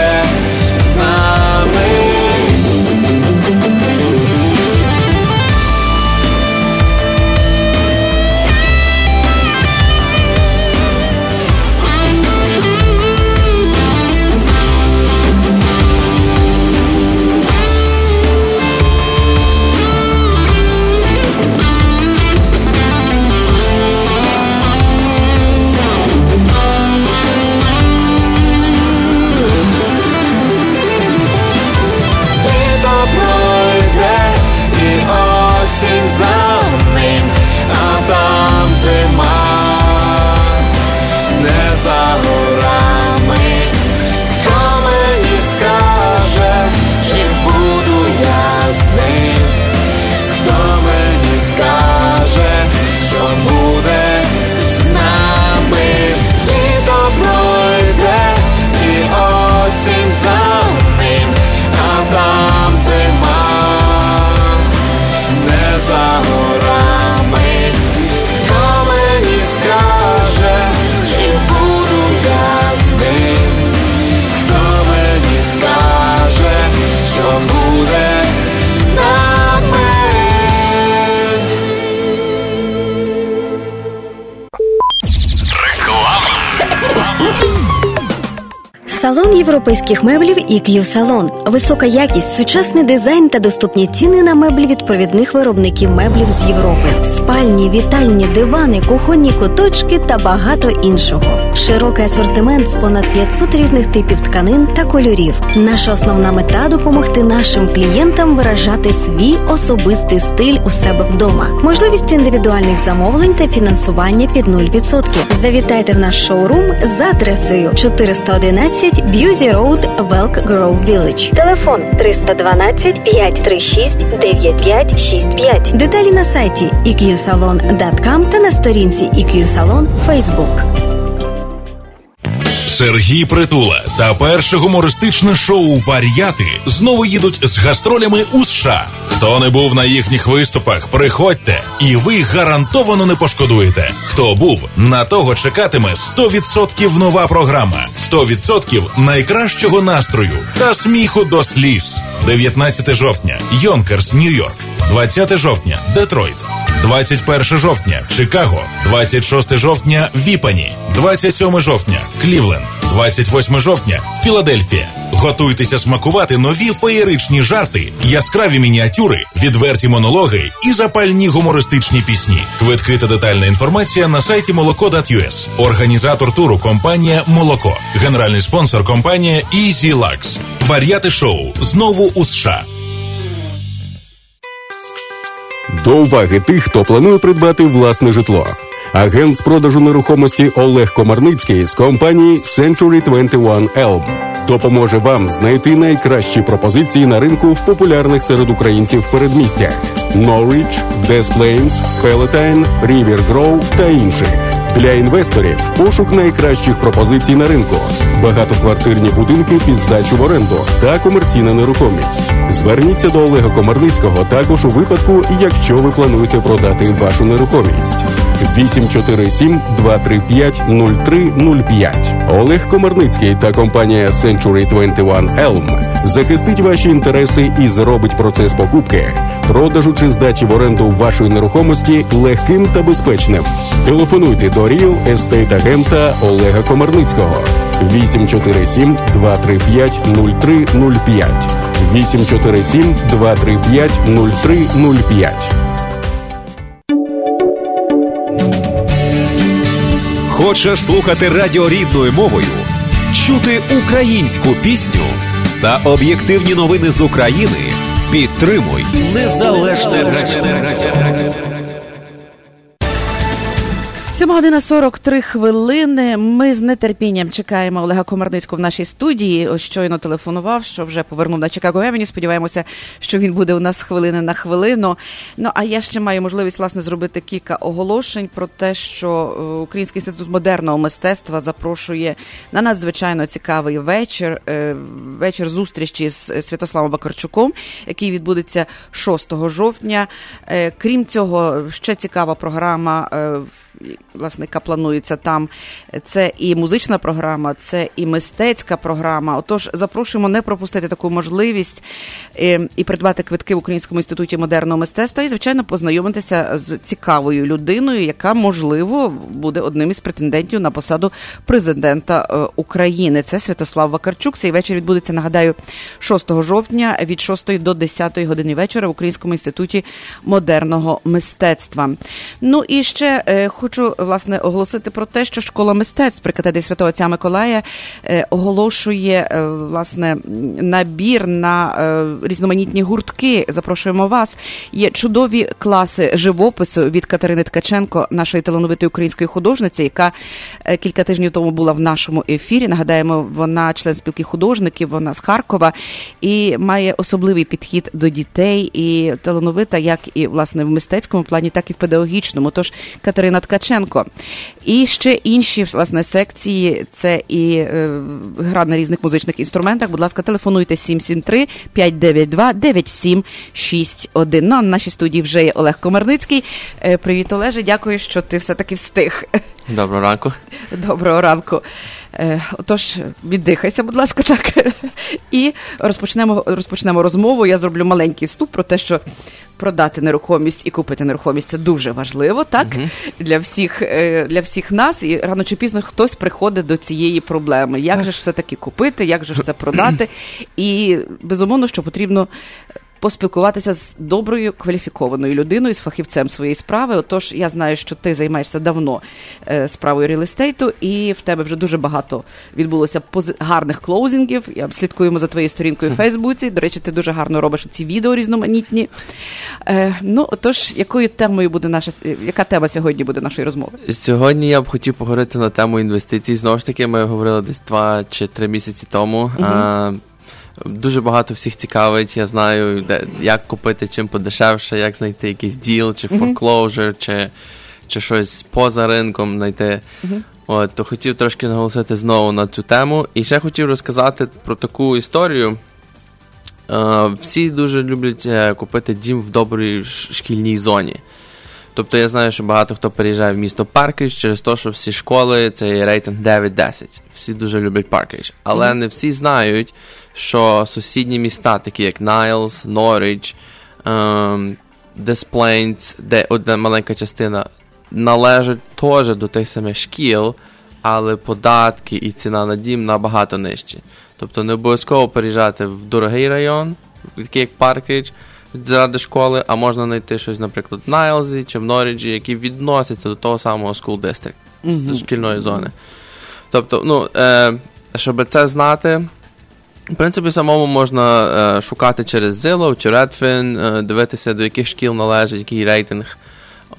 європейських меблів EQ Салон. Висока якість, сучасний дизайн та доступні ціни на меблі від провідних виробників меблів з Європи, спальні, вітальні, дивани, кухонні куточки та багато іншого. Широкий асортимент з понад 500 різних типів тканин та кольорів. Наша основна мета допомогти нашим клієнтам виражати свій особистий стиль у себе вдома. Можливість індивідуальних замовлень та фінансування під 0%. Завітайте в наш шоурум за адресою 411 Busse Road, в Elk Grove Village. Телефон 312 536 9565. Деталі на сайті eqsalon.com та на сторінці EQ Salon Facebook. Сергій Притула та перше гумористичне шоу Вар'яти знову їдуть з гастролями у США. Хто не був на їхніх виступах, приходьте, і ви гарантовано не пошкодуєте. Хто був, на того чекатиме 100% нова програма, 100% найкращого настрою та сміху до сліз. 19 жовтня, Йонкерс, Нью-Йорк, 20 жовтня, Детройт. 21 жовтня Чикаго, 26 жовтня Віпані, 27 жовтня Клівленд, 28 жовтня Філадельфія. Готуйтеся смакувати нові феєричні жарти, яскраві мініатюри, відверті монологи і запальні гумористичні пісні. Квитки та детальна інформація на сайті молоко.us. Організатор туру компанія Молоко. Генеральний спонсор компанія Easy Lux. Вар'яти шоу знову у США. До уваги тих, хто планує придбати власне житло. Агент з продажу нерухомості Олег Комарницький з компанії Century 21 Elm допоможе вам знайти найкращі пропозиції на ринку в популярних серед українців передмістях Norwich, Des Plains, Palatine, River Grove та інших. Для інвесторів пошук найкращих пропозицій на ринку, багатоквартирні будинки під здачу в оренду та комерційна нерухомість. Зверніться до Олега Комарницького також у випадку, якщо ви плануєте продати вашу нерухомість. 847 235 0305 Олег Комарницький та компанія Century 21 Elm захистить ваші інтереси і зробить процес покупки, продажу чи здачі в оренду вашої нерухомості легким та безпечним. Телефонуйте до Real Estate агента Олега Комарницького 847 235 0305 847 235 0305 Хочеш слухати радіо рідною мовою, чути українську пісню та об'єктивні новини з України? Підтримуй незалежне радіо. 7 година 43 хвилини. Ми з нетерпінням чекаємо Олега Комарницького в нашій студії. Ось щойно телефонував, що вже повернув на Чикаго Евені. Сподіваємося, що він буде у нас хвилини на хвилину. Ну а я ще маю можливість власне зробити кілька оголошень про те, що е, Український інститут модерного мистецтва запрошує на надзвичайно цікавий вечір. е, Вечір зустрічі з Святославом Вакарчуком, який відбудеться 6 жовтня. Е, Крім цього, ще цікава програма. Власне, яка планується там. Це і музична програма, це і мистецька програма. Отож, запрошуємо не пропустити таку можливість е, і придбати квитки в Українському інституті модерного мистецтва, і звичайно познайомитися з цікавою людиною, яка можливо буде одним із претендентів на посаду президента е, України. Це Святослав Вакарчук. Цей вечір відбудеться, нагадаю, 6 жовтня від 6 до 10 години вечора в Українському інституті модерного мистецтва. Ну і ще е, хочу власне оголосити про те, що школа мистецтв при катедрі святого отця Миколая е, оголошує е, власне набір на е, різноманітні гуртки. Запрошуємо вас. Є чудові класи живопису від Катерини Ткаченко, нашої талановитої української художниці, яка кілька тижнів тому була в нашому ефірі. Нагадаємо, вона член спілки художників, вона з Харкова і має особливий підхід до дітей і талановита, як і власне в мистецькому плані, так і в педагогічному. Тож Катерина Ткаченко. І ще інші власне секції. Це і е, гра на різних музичних інструментах. Будь ласка, телефонуйте 773 592 9761. Ну, а на нашій студії вже є Олег Комарницький. Е, Привіт, Олеже. Дякую, що ти все таки встиг. Доброго ранку. Доброго ранку. Е, Отож, віддихайся, будь ласка, так. І розпочнемо розпочнемо розмову. Я зроблю маленький вступ про те, що продати нерухомість і купити нерухомість це дуже важливо, так uh для всіх е, для всіх нас. І рано чи пізно хтось приходить до цієї проблеми. Як же ж все таки купити, як же ж це продати? І безумовно, що потрібно поспілкуватися з доброю кваліфікованою людиною, з фахівцем своєї справи. Отож, я знаю, що ти займаєшся давно е, справою реалістейту, і в тебе вже дуже багато відбулося гарних клоузингів. Я слідкуємо за твоєю сторінкою в Фейсбуці. До речі, ти дуже гарно робиш ці відео різноманітні. Е, ну, отож, якою темою буде наша яка тема сьогодні буде нашої розмови? Сьогодні я б хотів поговорити на тему інвестицій. Знову ж таки, ми говорили десь два чи три місяці тому. Мгм. Дуже багато всіх цікавить. Я знаю, де, як купити чим подешевше, як знайти якийсь deal, чи Мгм. foreclosure, чи, чи щось поза ринком знайти. Мгм. От, то хотів трошки наголосити знову на цю тему. І ще хотів розказати про таку історію. Е, всі дуже люблять е, купити дім в добрій шкільній зоні. Тобто я знаю, що багато хто переїжджає в місто Паркрідж через те, що всі школи це рейтинг 9-10. Всі дуже люблять Паркрідж. Але Мгм. не всі знають, що сусідні міста, такі як Найлс, Des Plaines, де одна маленька частина, належать теж до тих самих шкіл, але податки і ціна на дім набагато нижчі. Тобто не обов'язково переїжджати в дорогий район, такий як Паркрідж, заради школи, а можна знайти щось, наприклад, в Найлзі чи в Норриджі, які відносяться до того самого school district, Мгм. до шкільної зони. Тобто, ну, е, щоб це знати, в принципі, самому можна е, шукати через Zillow чи Redfin, е, дивитися, до яких шкіл належить, який рейтинг.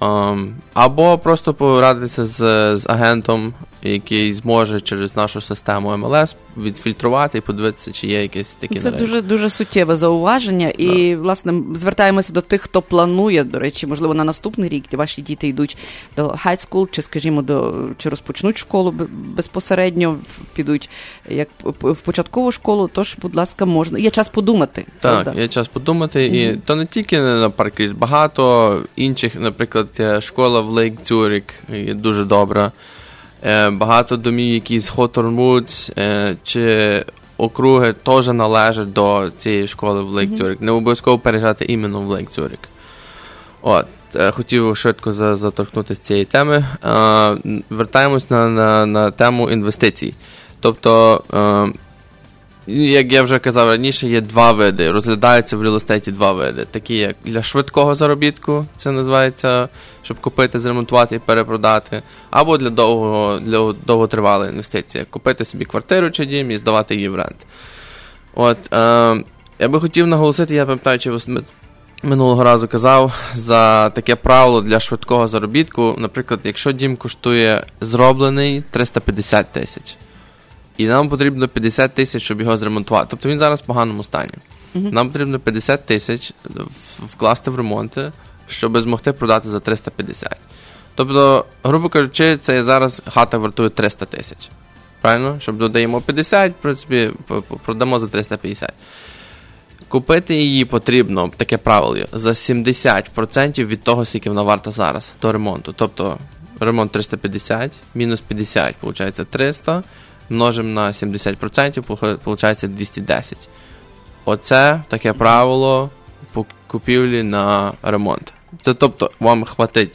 Ем, або просто порадитися з, з агентом, який зможе через нашу систему MLS відфільтрувати і подивитися, чи є якісь такі Це дуже дуже суттєве зауваження, і власне звертаємося до тих, хто планує. До речі, можливо, на наступний рік, де ваші діти йдуть до high school, чи скажімо, до чи розпочнуть школу безпосередньо, підуть як в початкову школу. Тож, будь ласка, можна є час подумати. Так, правда? є час подумати. І Мгм. то не тільки на паркріж, багато інших, наприклад, школа в Лейк Цюрік дуже добра. Е, Багато домів, які з Хотормуць чи округи теж належать до цієї школи в Лейк Мгм. Цюрік. Не обов'язково переїжджати іменно в Лейк Цюрік. От, е, хотів швидко заторкнути заторкнутися з цієї теми. Е, Вертаємось на, на, на тему інвестицій. Тобто, е, як я вже казав раніше, є два види. Розглядаються в реалістеті два види. Такі як для швидкого заробітку, це називається, щоб купити, зремонтувати і перепродати, або для довгого, для довготривалої інвестиції. Купити собі квартиру чи дім і здавати її в рент. От, е, я би хотів наголосити, я пам'ятаю, чи минулого разу казав за таке правило для швидкого заробітку. Наприклад, якщо дім коштує зроблений 350 тисяч. І нам потрібно 50 тисяч, щоб його зремонтувати. Тобто він зараз в поганому стані. Мгм. Нам потрібно 50 тисяч вкласти в ремонти, щоб змогти продати за 350. Тобто, грубо кажучи, це зараз хата вартує 300 тисяч. Правильно? Щоб додаємо 50, в принципі, продамо за 350. Купити її потрібно, таке правило, за 70% від того, скільки вона варта зараз до ремонту. Тобто ремонт 350, мінус 50, виходить 300, множимо на 70%, виходить 210. Оце таке правило по купівлі на ремонт. Це, тобто, вам хватить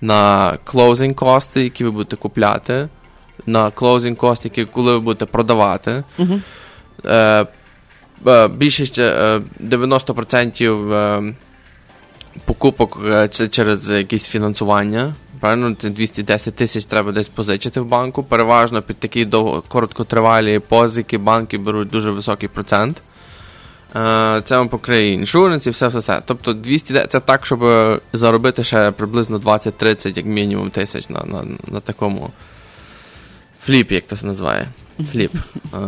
на closing кости, які ви будете купляти, на closing кости, які коли ви будете продавати. Мгм. Е, е, більшість е, 90% е, покупок е, це через якісь фінансування. Правильно, це 210 тисяч треба десь позичити в банку. Переважно під такі довго, короткотривалі позики банки беруть дуже високий процент. Е, Це вам покриє іншуренс і все, все, все. Тобто 200 це так, щоб заробити ще приблизно 20-30, як мінімум, тисяч на, на, на такому фліпі, як то це називає. Фліп. Е,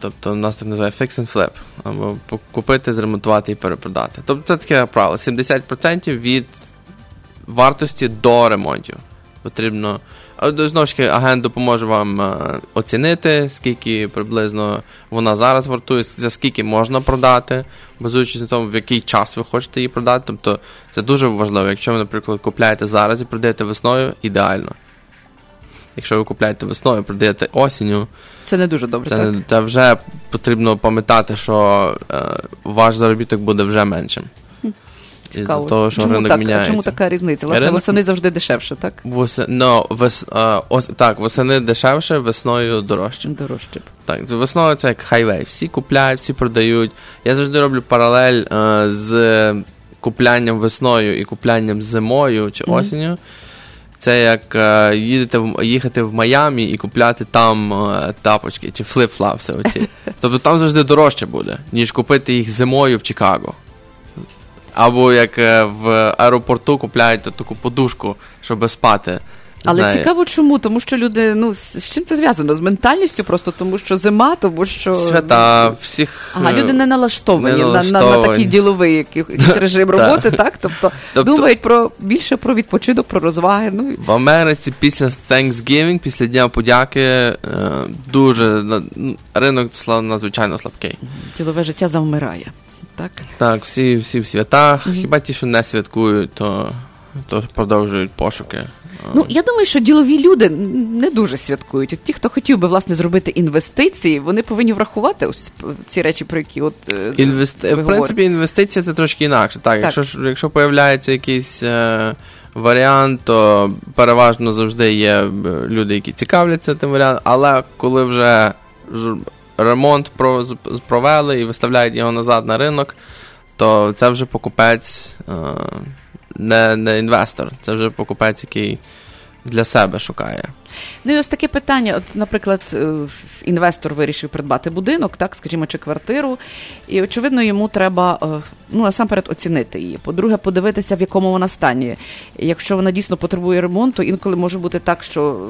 Тобто у нас так називає fix and flip. Або купити, зремонтувати і перепродати. Тобто це таке правило. 70% від вартості до ремонтів. Потрібно. Знову ж таки, агент допоможе вам е, оцінити, скільки приблизно вона зараз вартує, за скільки можна продати, базуючись на тому, в який час ви хочете її продати. Тобто це дуже важливо. Якщо ви, наприклад, купляєте зараз і продаєте весною, ідеально. якщо ви купляєте весною, продаєте осінню. Це не дуже добре. Це, так? не- це вже потрібно пам'ятати, що е, ваш заробіток буде вже меншим. Цікаво. Із-за того, що чому, ринок так, міняється. чому така різниця? Власне, Ринок- восени завжди дешевше, так? Восе... No, вес... е, ос... Так, восени дешевше, весною дорожче. Дорожче. Так, весною це як хайвей. Всі купляють, всі продають. Я завжди роблю паралель е, з куплянням весною і куплянням зимою чи Мгм. осінню. Це як е, їдете в, їхати в Майамі і купляти там е, тапочки чи флип-флапси. Оці. тобто там завжди дорожче буде, ніж купити їх зимою в Чикаго. Або як е, в аеропорту купляють таку подушку, щоб спати. Але Знає. цікаво, чому? Тому що люди, ну, з чим це зв'язано? З ментальністю, просто тому що зима, тому що. Свята всіх. Ага, люди не налаштовані, не На, на, на такий діловий якийсь режим роботи, так? Тобто, Тобто- думають про більше про відпочинок, про розваги. Ну, В Америці після Thanksgiving, після Дня подяки, е, дуже ринок надзвичайно слабкий. ділове життя завмирає. Так? Так, всі, всі в святах. Мгм. Хіба ті, що не святкують, то, то продовжують пошуки. Ну, я думаю, що ділові люди не дуже святкують. От ті, хто хотів би власне зробити інвестиції, вони повинні врахувати ось ці речі, про які от е, Інвести... В принципі, інвестиція це трошки інакше. Так, Так. якщо якщо появляється якийсь е, варіант, то переважно завжди є е, люди, які цікавляться тим варіантом, але коли вже ремонт провели і виставляють його назад на ринок, то це вже покупець е, не, не інвестор, це вже покупець, який для себе шукає. Ну і ось таке питання. От, наприклад, е, інвестор вирішив придбати будинок, так, скажімо, чи квартиру, і очевидно, йому треба е, ну насамперед оцінити її. По-друге, подивитися, в якому вона стані. Якщо вона дійсно потребує ремонту, інколи може бути так, що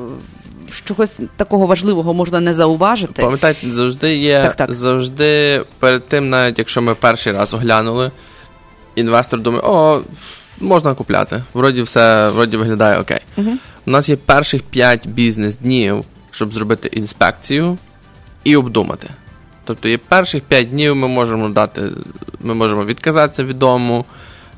е, чогось такого важливого можна не зауважити. Пам'ятайте, завжди є Так, так. завжди перед тим, навіть якщо ми перший раз оглянули, інвестор думає, о, можна купляти. Вроді все, вроді виглядає окей. Мгм. У нас є перших 5 бізнес-днів, щоб зробити інспекцію і обдумати. Тобто є перших 5 днів ми можемо дати, ми можемо відказатися від дому.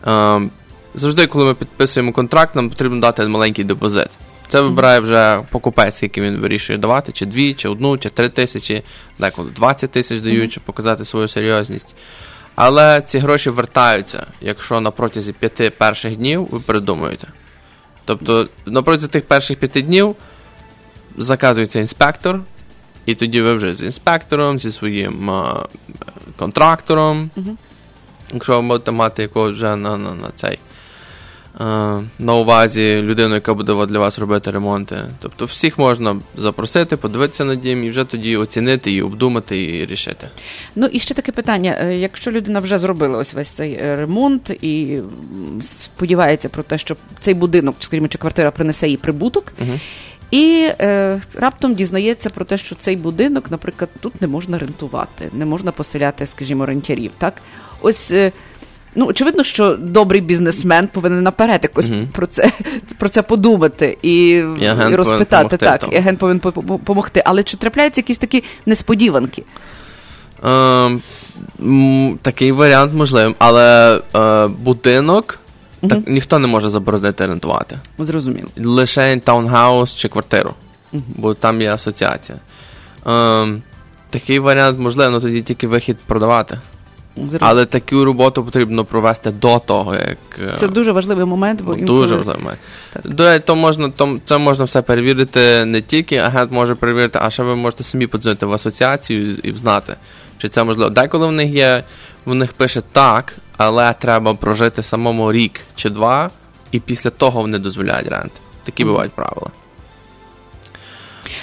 Ем, завжди, коли ми підписуємо контракт, нам потрібно дати маленький депозит. Це вибирає вже покупець, скільки він вирішує давати, чи дві, чи одну, чи три тисячі, деколи 20 тисяч дають, щоб показати свою серйозність. Але ці гроші вертаються, якщо на протязі п'яти перших днів ви передумуєте. Тобто, напроти тих перших п'яти днів заказується інспектор, і тоді ви вже з інспектором, зі своїм а, контрактором, Угу. якщо ви будете мати якогось вже на, на, на цей. Е, На увазі людину, яка буде для вас робити ремонти. Тобто всіх можна запросити, подивитися на дім і вже тоді оцінити і обдумати і рішити. Ну і ще таке питання: Е, якщо людина вже зробила ось весь цей е, ремонт і сподівається про те, що цей будинок, скажімо, чи квартира принесе їй прибуток. Угу. І е, раптом дізнається про те, що цей будинок, наприклад, тут не можна рентувати, не можна поселяти, скажімо, рентярів. Так, ось е, ну очевидно, що добрий бізнесмен повинен наперед якось Мгм. про це про це подумати і, І і розпитати так. там. І агент повинен допомогти. Але чи трапляються якісь такі несподіванки? Е, такий варіант можливий, але е, будинок так, ніхто не може заборонити рентувати. Зрозуміло. Лише таунхаус чи квартиру, Мгм. бо там є асоціація. Е, такий варіант можливий, але тоді тільки вихід продавати. Зрозуміло. Але таку роботу потрібно провести до того, як. е, Це дуже важливий момент, бо Ну, інколи- важливий момент. До то можна, то, це можна все перевірити не тільки агент може перевірити, а ще ви можете самі подзвонити в асоціацію і знати, чи це можливо. Деколи в них є, в них пише так, але треба прожити самому рік чи два, і після того вони дозволяють рент. Такі бувають правила.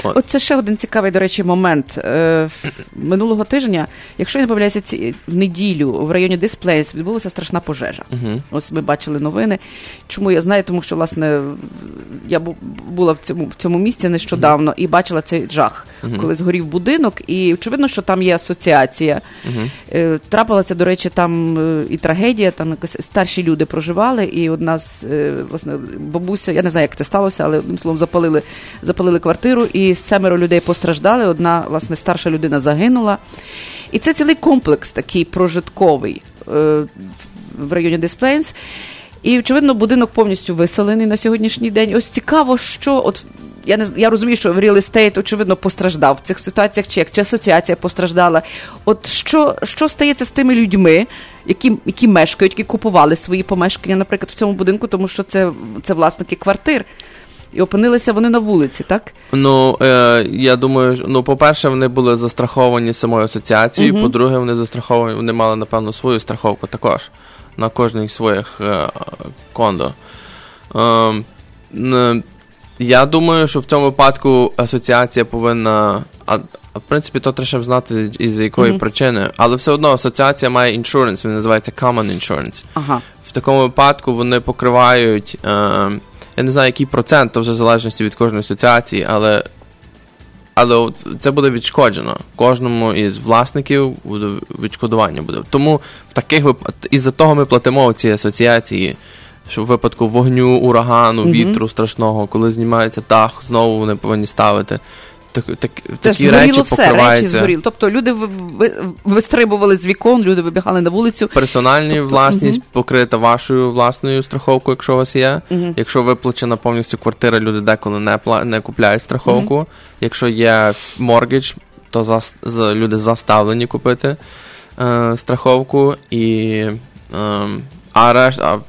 От. От це ще один цікавий, до речі, момент. Е, минулого тижня, якщо я не помиляюся, ці в неділю в районі Дисплейс відбулася страшна пожежа. Мгм. Ось ми бачили новини. Чому я знаю? Тому що власне я була в цьому в цьому місці нещодавно і бачила цей жах, Мгм. коли згорів будинок, і очевидно, що там є асоціація. Е, Трапилася, до речі, там е, і трагедія, там якось старші люди проживали, і одна з власне бабуся, я не знаю, як це сталося, але одним словом запалили, запалили квартиру, і семеро людей постраждали. Одна, власне, старша людина загинула. І це цілий комплекс такий прожитковий е, в районі Дисплейнс. І, очевидно, будинок повністю виселений на сьогоднішній день. Ось цікаво, що от я не я розумію, що real estate, очевидно, постраждав в цих ситуаціях, чи як чи асоціація постраждала. От що, що стається з тими людьми, які, які мешкають, які купували свої помешкання, наприклад, в цьому будинку, тому що це, це власники квартир. І опинилися вони на вулиці, так? Ну, е, я думаю, ну, по-перше, вони були застраховані самою асоціацією, Мгм. по-друге, вони застраховані, вони мали, напевно, свою страховку також на кожній своїх е, кондо. Е, н- я думаю, що в цьому випадку асоціація повинна. А, в принципі, то треба знати, із якої Мгм. причини. Але все одно асоціація має іншуренс, він називається Common Insurance. Ага. В такому випадку вони покривають. Е, я не знаю, який процент, то вже в залежності від кожної асоціації, але, але це буде відшкоджено. Кожному із власників буде відшкодування буде. Тому в таких вип... із-за того ми платимо ці асоціації. Що в випадку вогню, урагану, вітру страшного, коли знімається дах, знову вони повинні ставити. Так, так, Це такі речі все, речі покриваються. згоріли. Тобто люди ви- ви- вистрибували з вікон, люди вибігали на вулицю. Персональні Тобто, власність мгм. покрита вашою власною страховкою, якщо у вас є. Мгм. Якщо виплачена повністю квартира, люди деколи не пла- не купляють страховку. Якщо є моргідж, то зас- з- люди заставлені купити е, страховку і е, а решт, а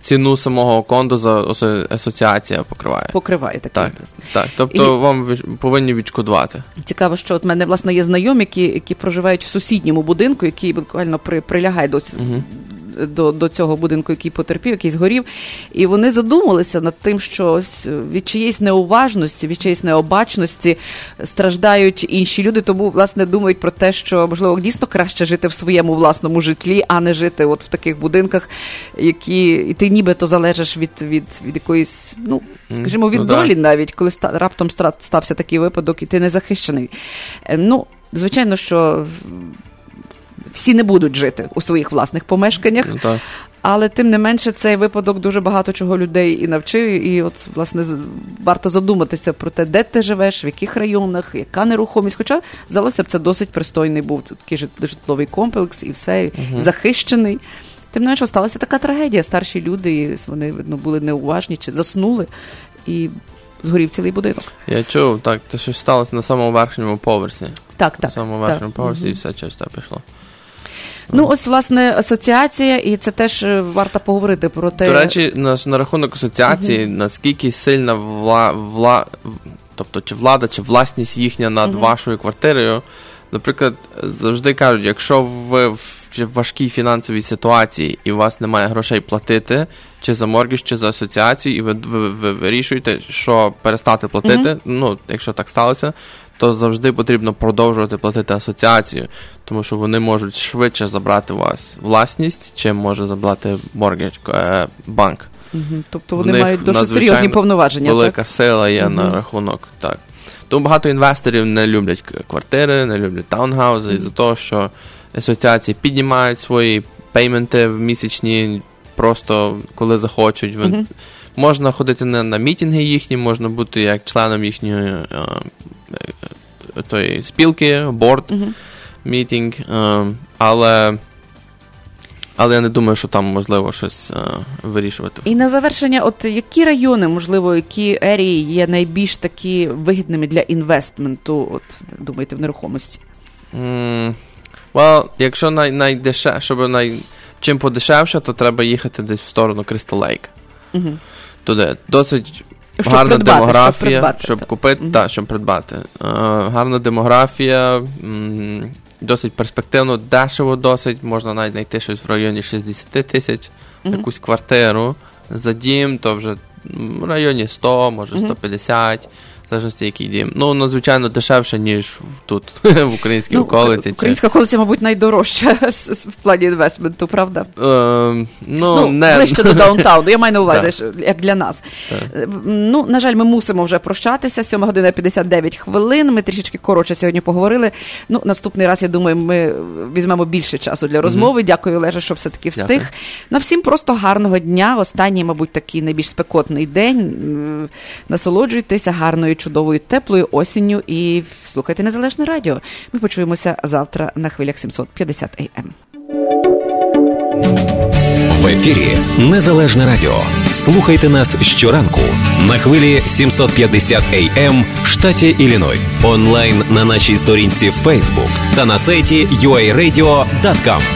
ціну самого кондо за асоціація покриває. Покриває таке. Так, так. Тобто І- вам повинні відшкодувати. Цікаво, що от мене власне є знайомі, які, які проживають в сусідньому будинку, який буквально при, прилягає досі. с- до, до цього будинку, який потерпів, який згорів. І вони задумалися над тим, що ось від чиєїсь неуважності, від чиєїсь необачності страждають інші люди, тому власне думають про те, що можливо дійсно краще жити в своєму власному житлі, а не жити от в таких будинках, які і ти нібито залежиш від, від, від якоїсь, ну скажімо, від Ну, да. долі навіть коли ста- раптом стався такий випадок, і ти не захищений. Е, Ну, звичайно, що всі не будуть жити у своїх власних помешканнях. Ну, так. Але тим не менше цей випадок дуже багато чого людей і навчив. І от власне варто задуматися про те, де ти живеш, в яких районах, яка нерухомість. Хоча здалося б, це досить пристойний був такий жит- житловий комплекс і все Мгм. захищений. Тим не менше, сталася така трагедія. Старші люди, і вони видно були неуважні чи заснули, і згорів цілий будинок. Я чув, так, те щось сталося на самому верхньому поверсі. Так, На так. самому так. верхньому поверсі і все через це пішло. Ну, ось власне асоціація, і це теж е, варто поговорити про те. До речі, на, на рахунок асоціації, наскільки сильна вла, вла, тобто чи влада, чи власність їхня над Мгм. вашою квартирою. Наприклад, завжди кажуть, якщо ви в, важкій фінансовій ситуації і у вас немає грошей платити, чи за моргіж, чи за асоціацію, і ви, ви, ви вирішуєте, що перестати платити, Мгм. ну, якщо так сталося, то завжди потрібно продовжувати платити асоціацію, тому що вони можуть швидше забрати у вас власність, чим може забрати моргідж, е, банк. Мгм. Тобто вони них мають досить серйозні повноваження. Велика так? сила є Мгм. на рахунок, так. Тому багато інвесторів не люблять квартири, не люблять таунхаузи, із-за того, що асоціації піднімають свої пейменти місячні, просто коли захочуть. Мгм. Можна ходити на, на мітинги їхні, можна бути як членом їхньої е, е, тої спілки, борд, Мгм. Мітинг, е, але, але я не думаю, що там можливо щось е, вирішувати. І на завершення, от які райони, можливо, які ерії є найбільш такі вигідними для інвестменту, от думаєте, в нерухомості? Mm, well, якщо най, найдеше, щоб най, чим подешевше, то треба їхати десь в сторону Crystal Lake. Угу. Туди досить Щоб гарна придбати, щоб демографія, придбати, щоб купити, та, щоб придбати. Е, гарна демографія, м, досить перспективно, дешево досить, можна навіть знайти щось в районі 60 тисяч, Мгм. якусь квартиру за дім, то вже в районі 100, може Мгм. 150. В залежності, який дім. Ну, надзвичайно дешевше, ніж тут, в українській околиці. чи- Українська околиця, мабуть, найдорожча в плані інвестменту, правда? Ем, ну, Ну, не... ближче до даунтауну, я маю на увазі, як для нас. Так. Е, Ну, на жаль, ми мусимо вже прощатися. 7 година 59 хвилин. Ми трішечки коротше сьогодні поговорили. Ну, наступний раз, я думаю, ми візьмемо більше часу для розмови. Дякую, Олеже, що все-таки встиг. Дякую. На всім просто гарного дня. Останній, мабуть, такий найбільш спекотний день. Насолоджуйтеся гарною, чудовою, теплою осінню і слухайте Незалежне радіо. Ми почуємося завтра на хвилях 750 AM. В ефірі Незалежне Радіо. Слухайте нас щоранку на хвилі 750 AM в штаті Ілліной. Онлайн на нашій сторінці Facebook та на сайті uaradio.com.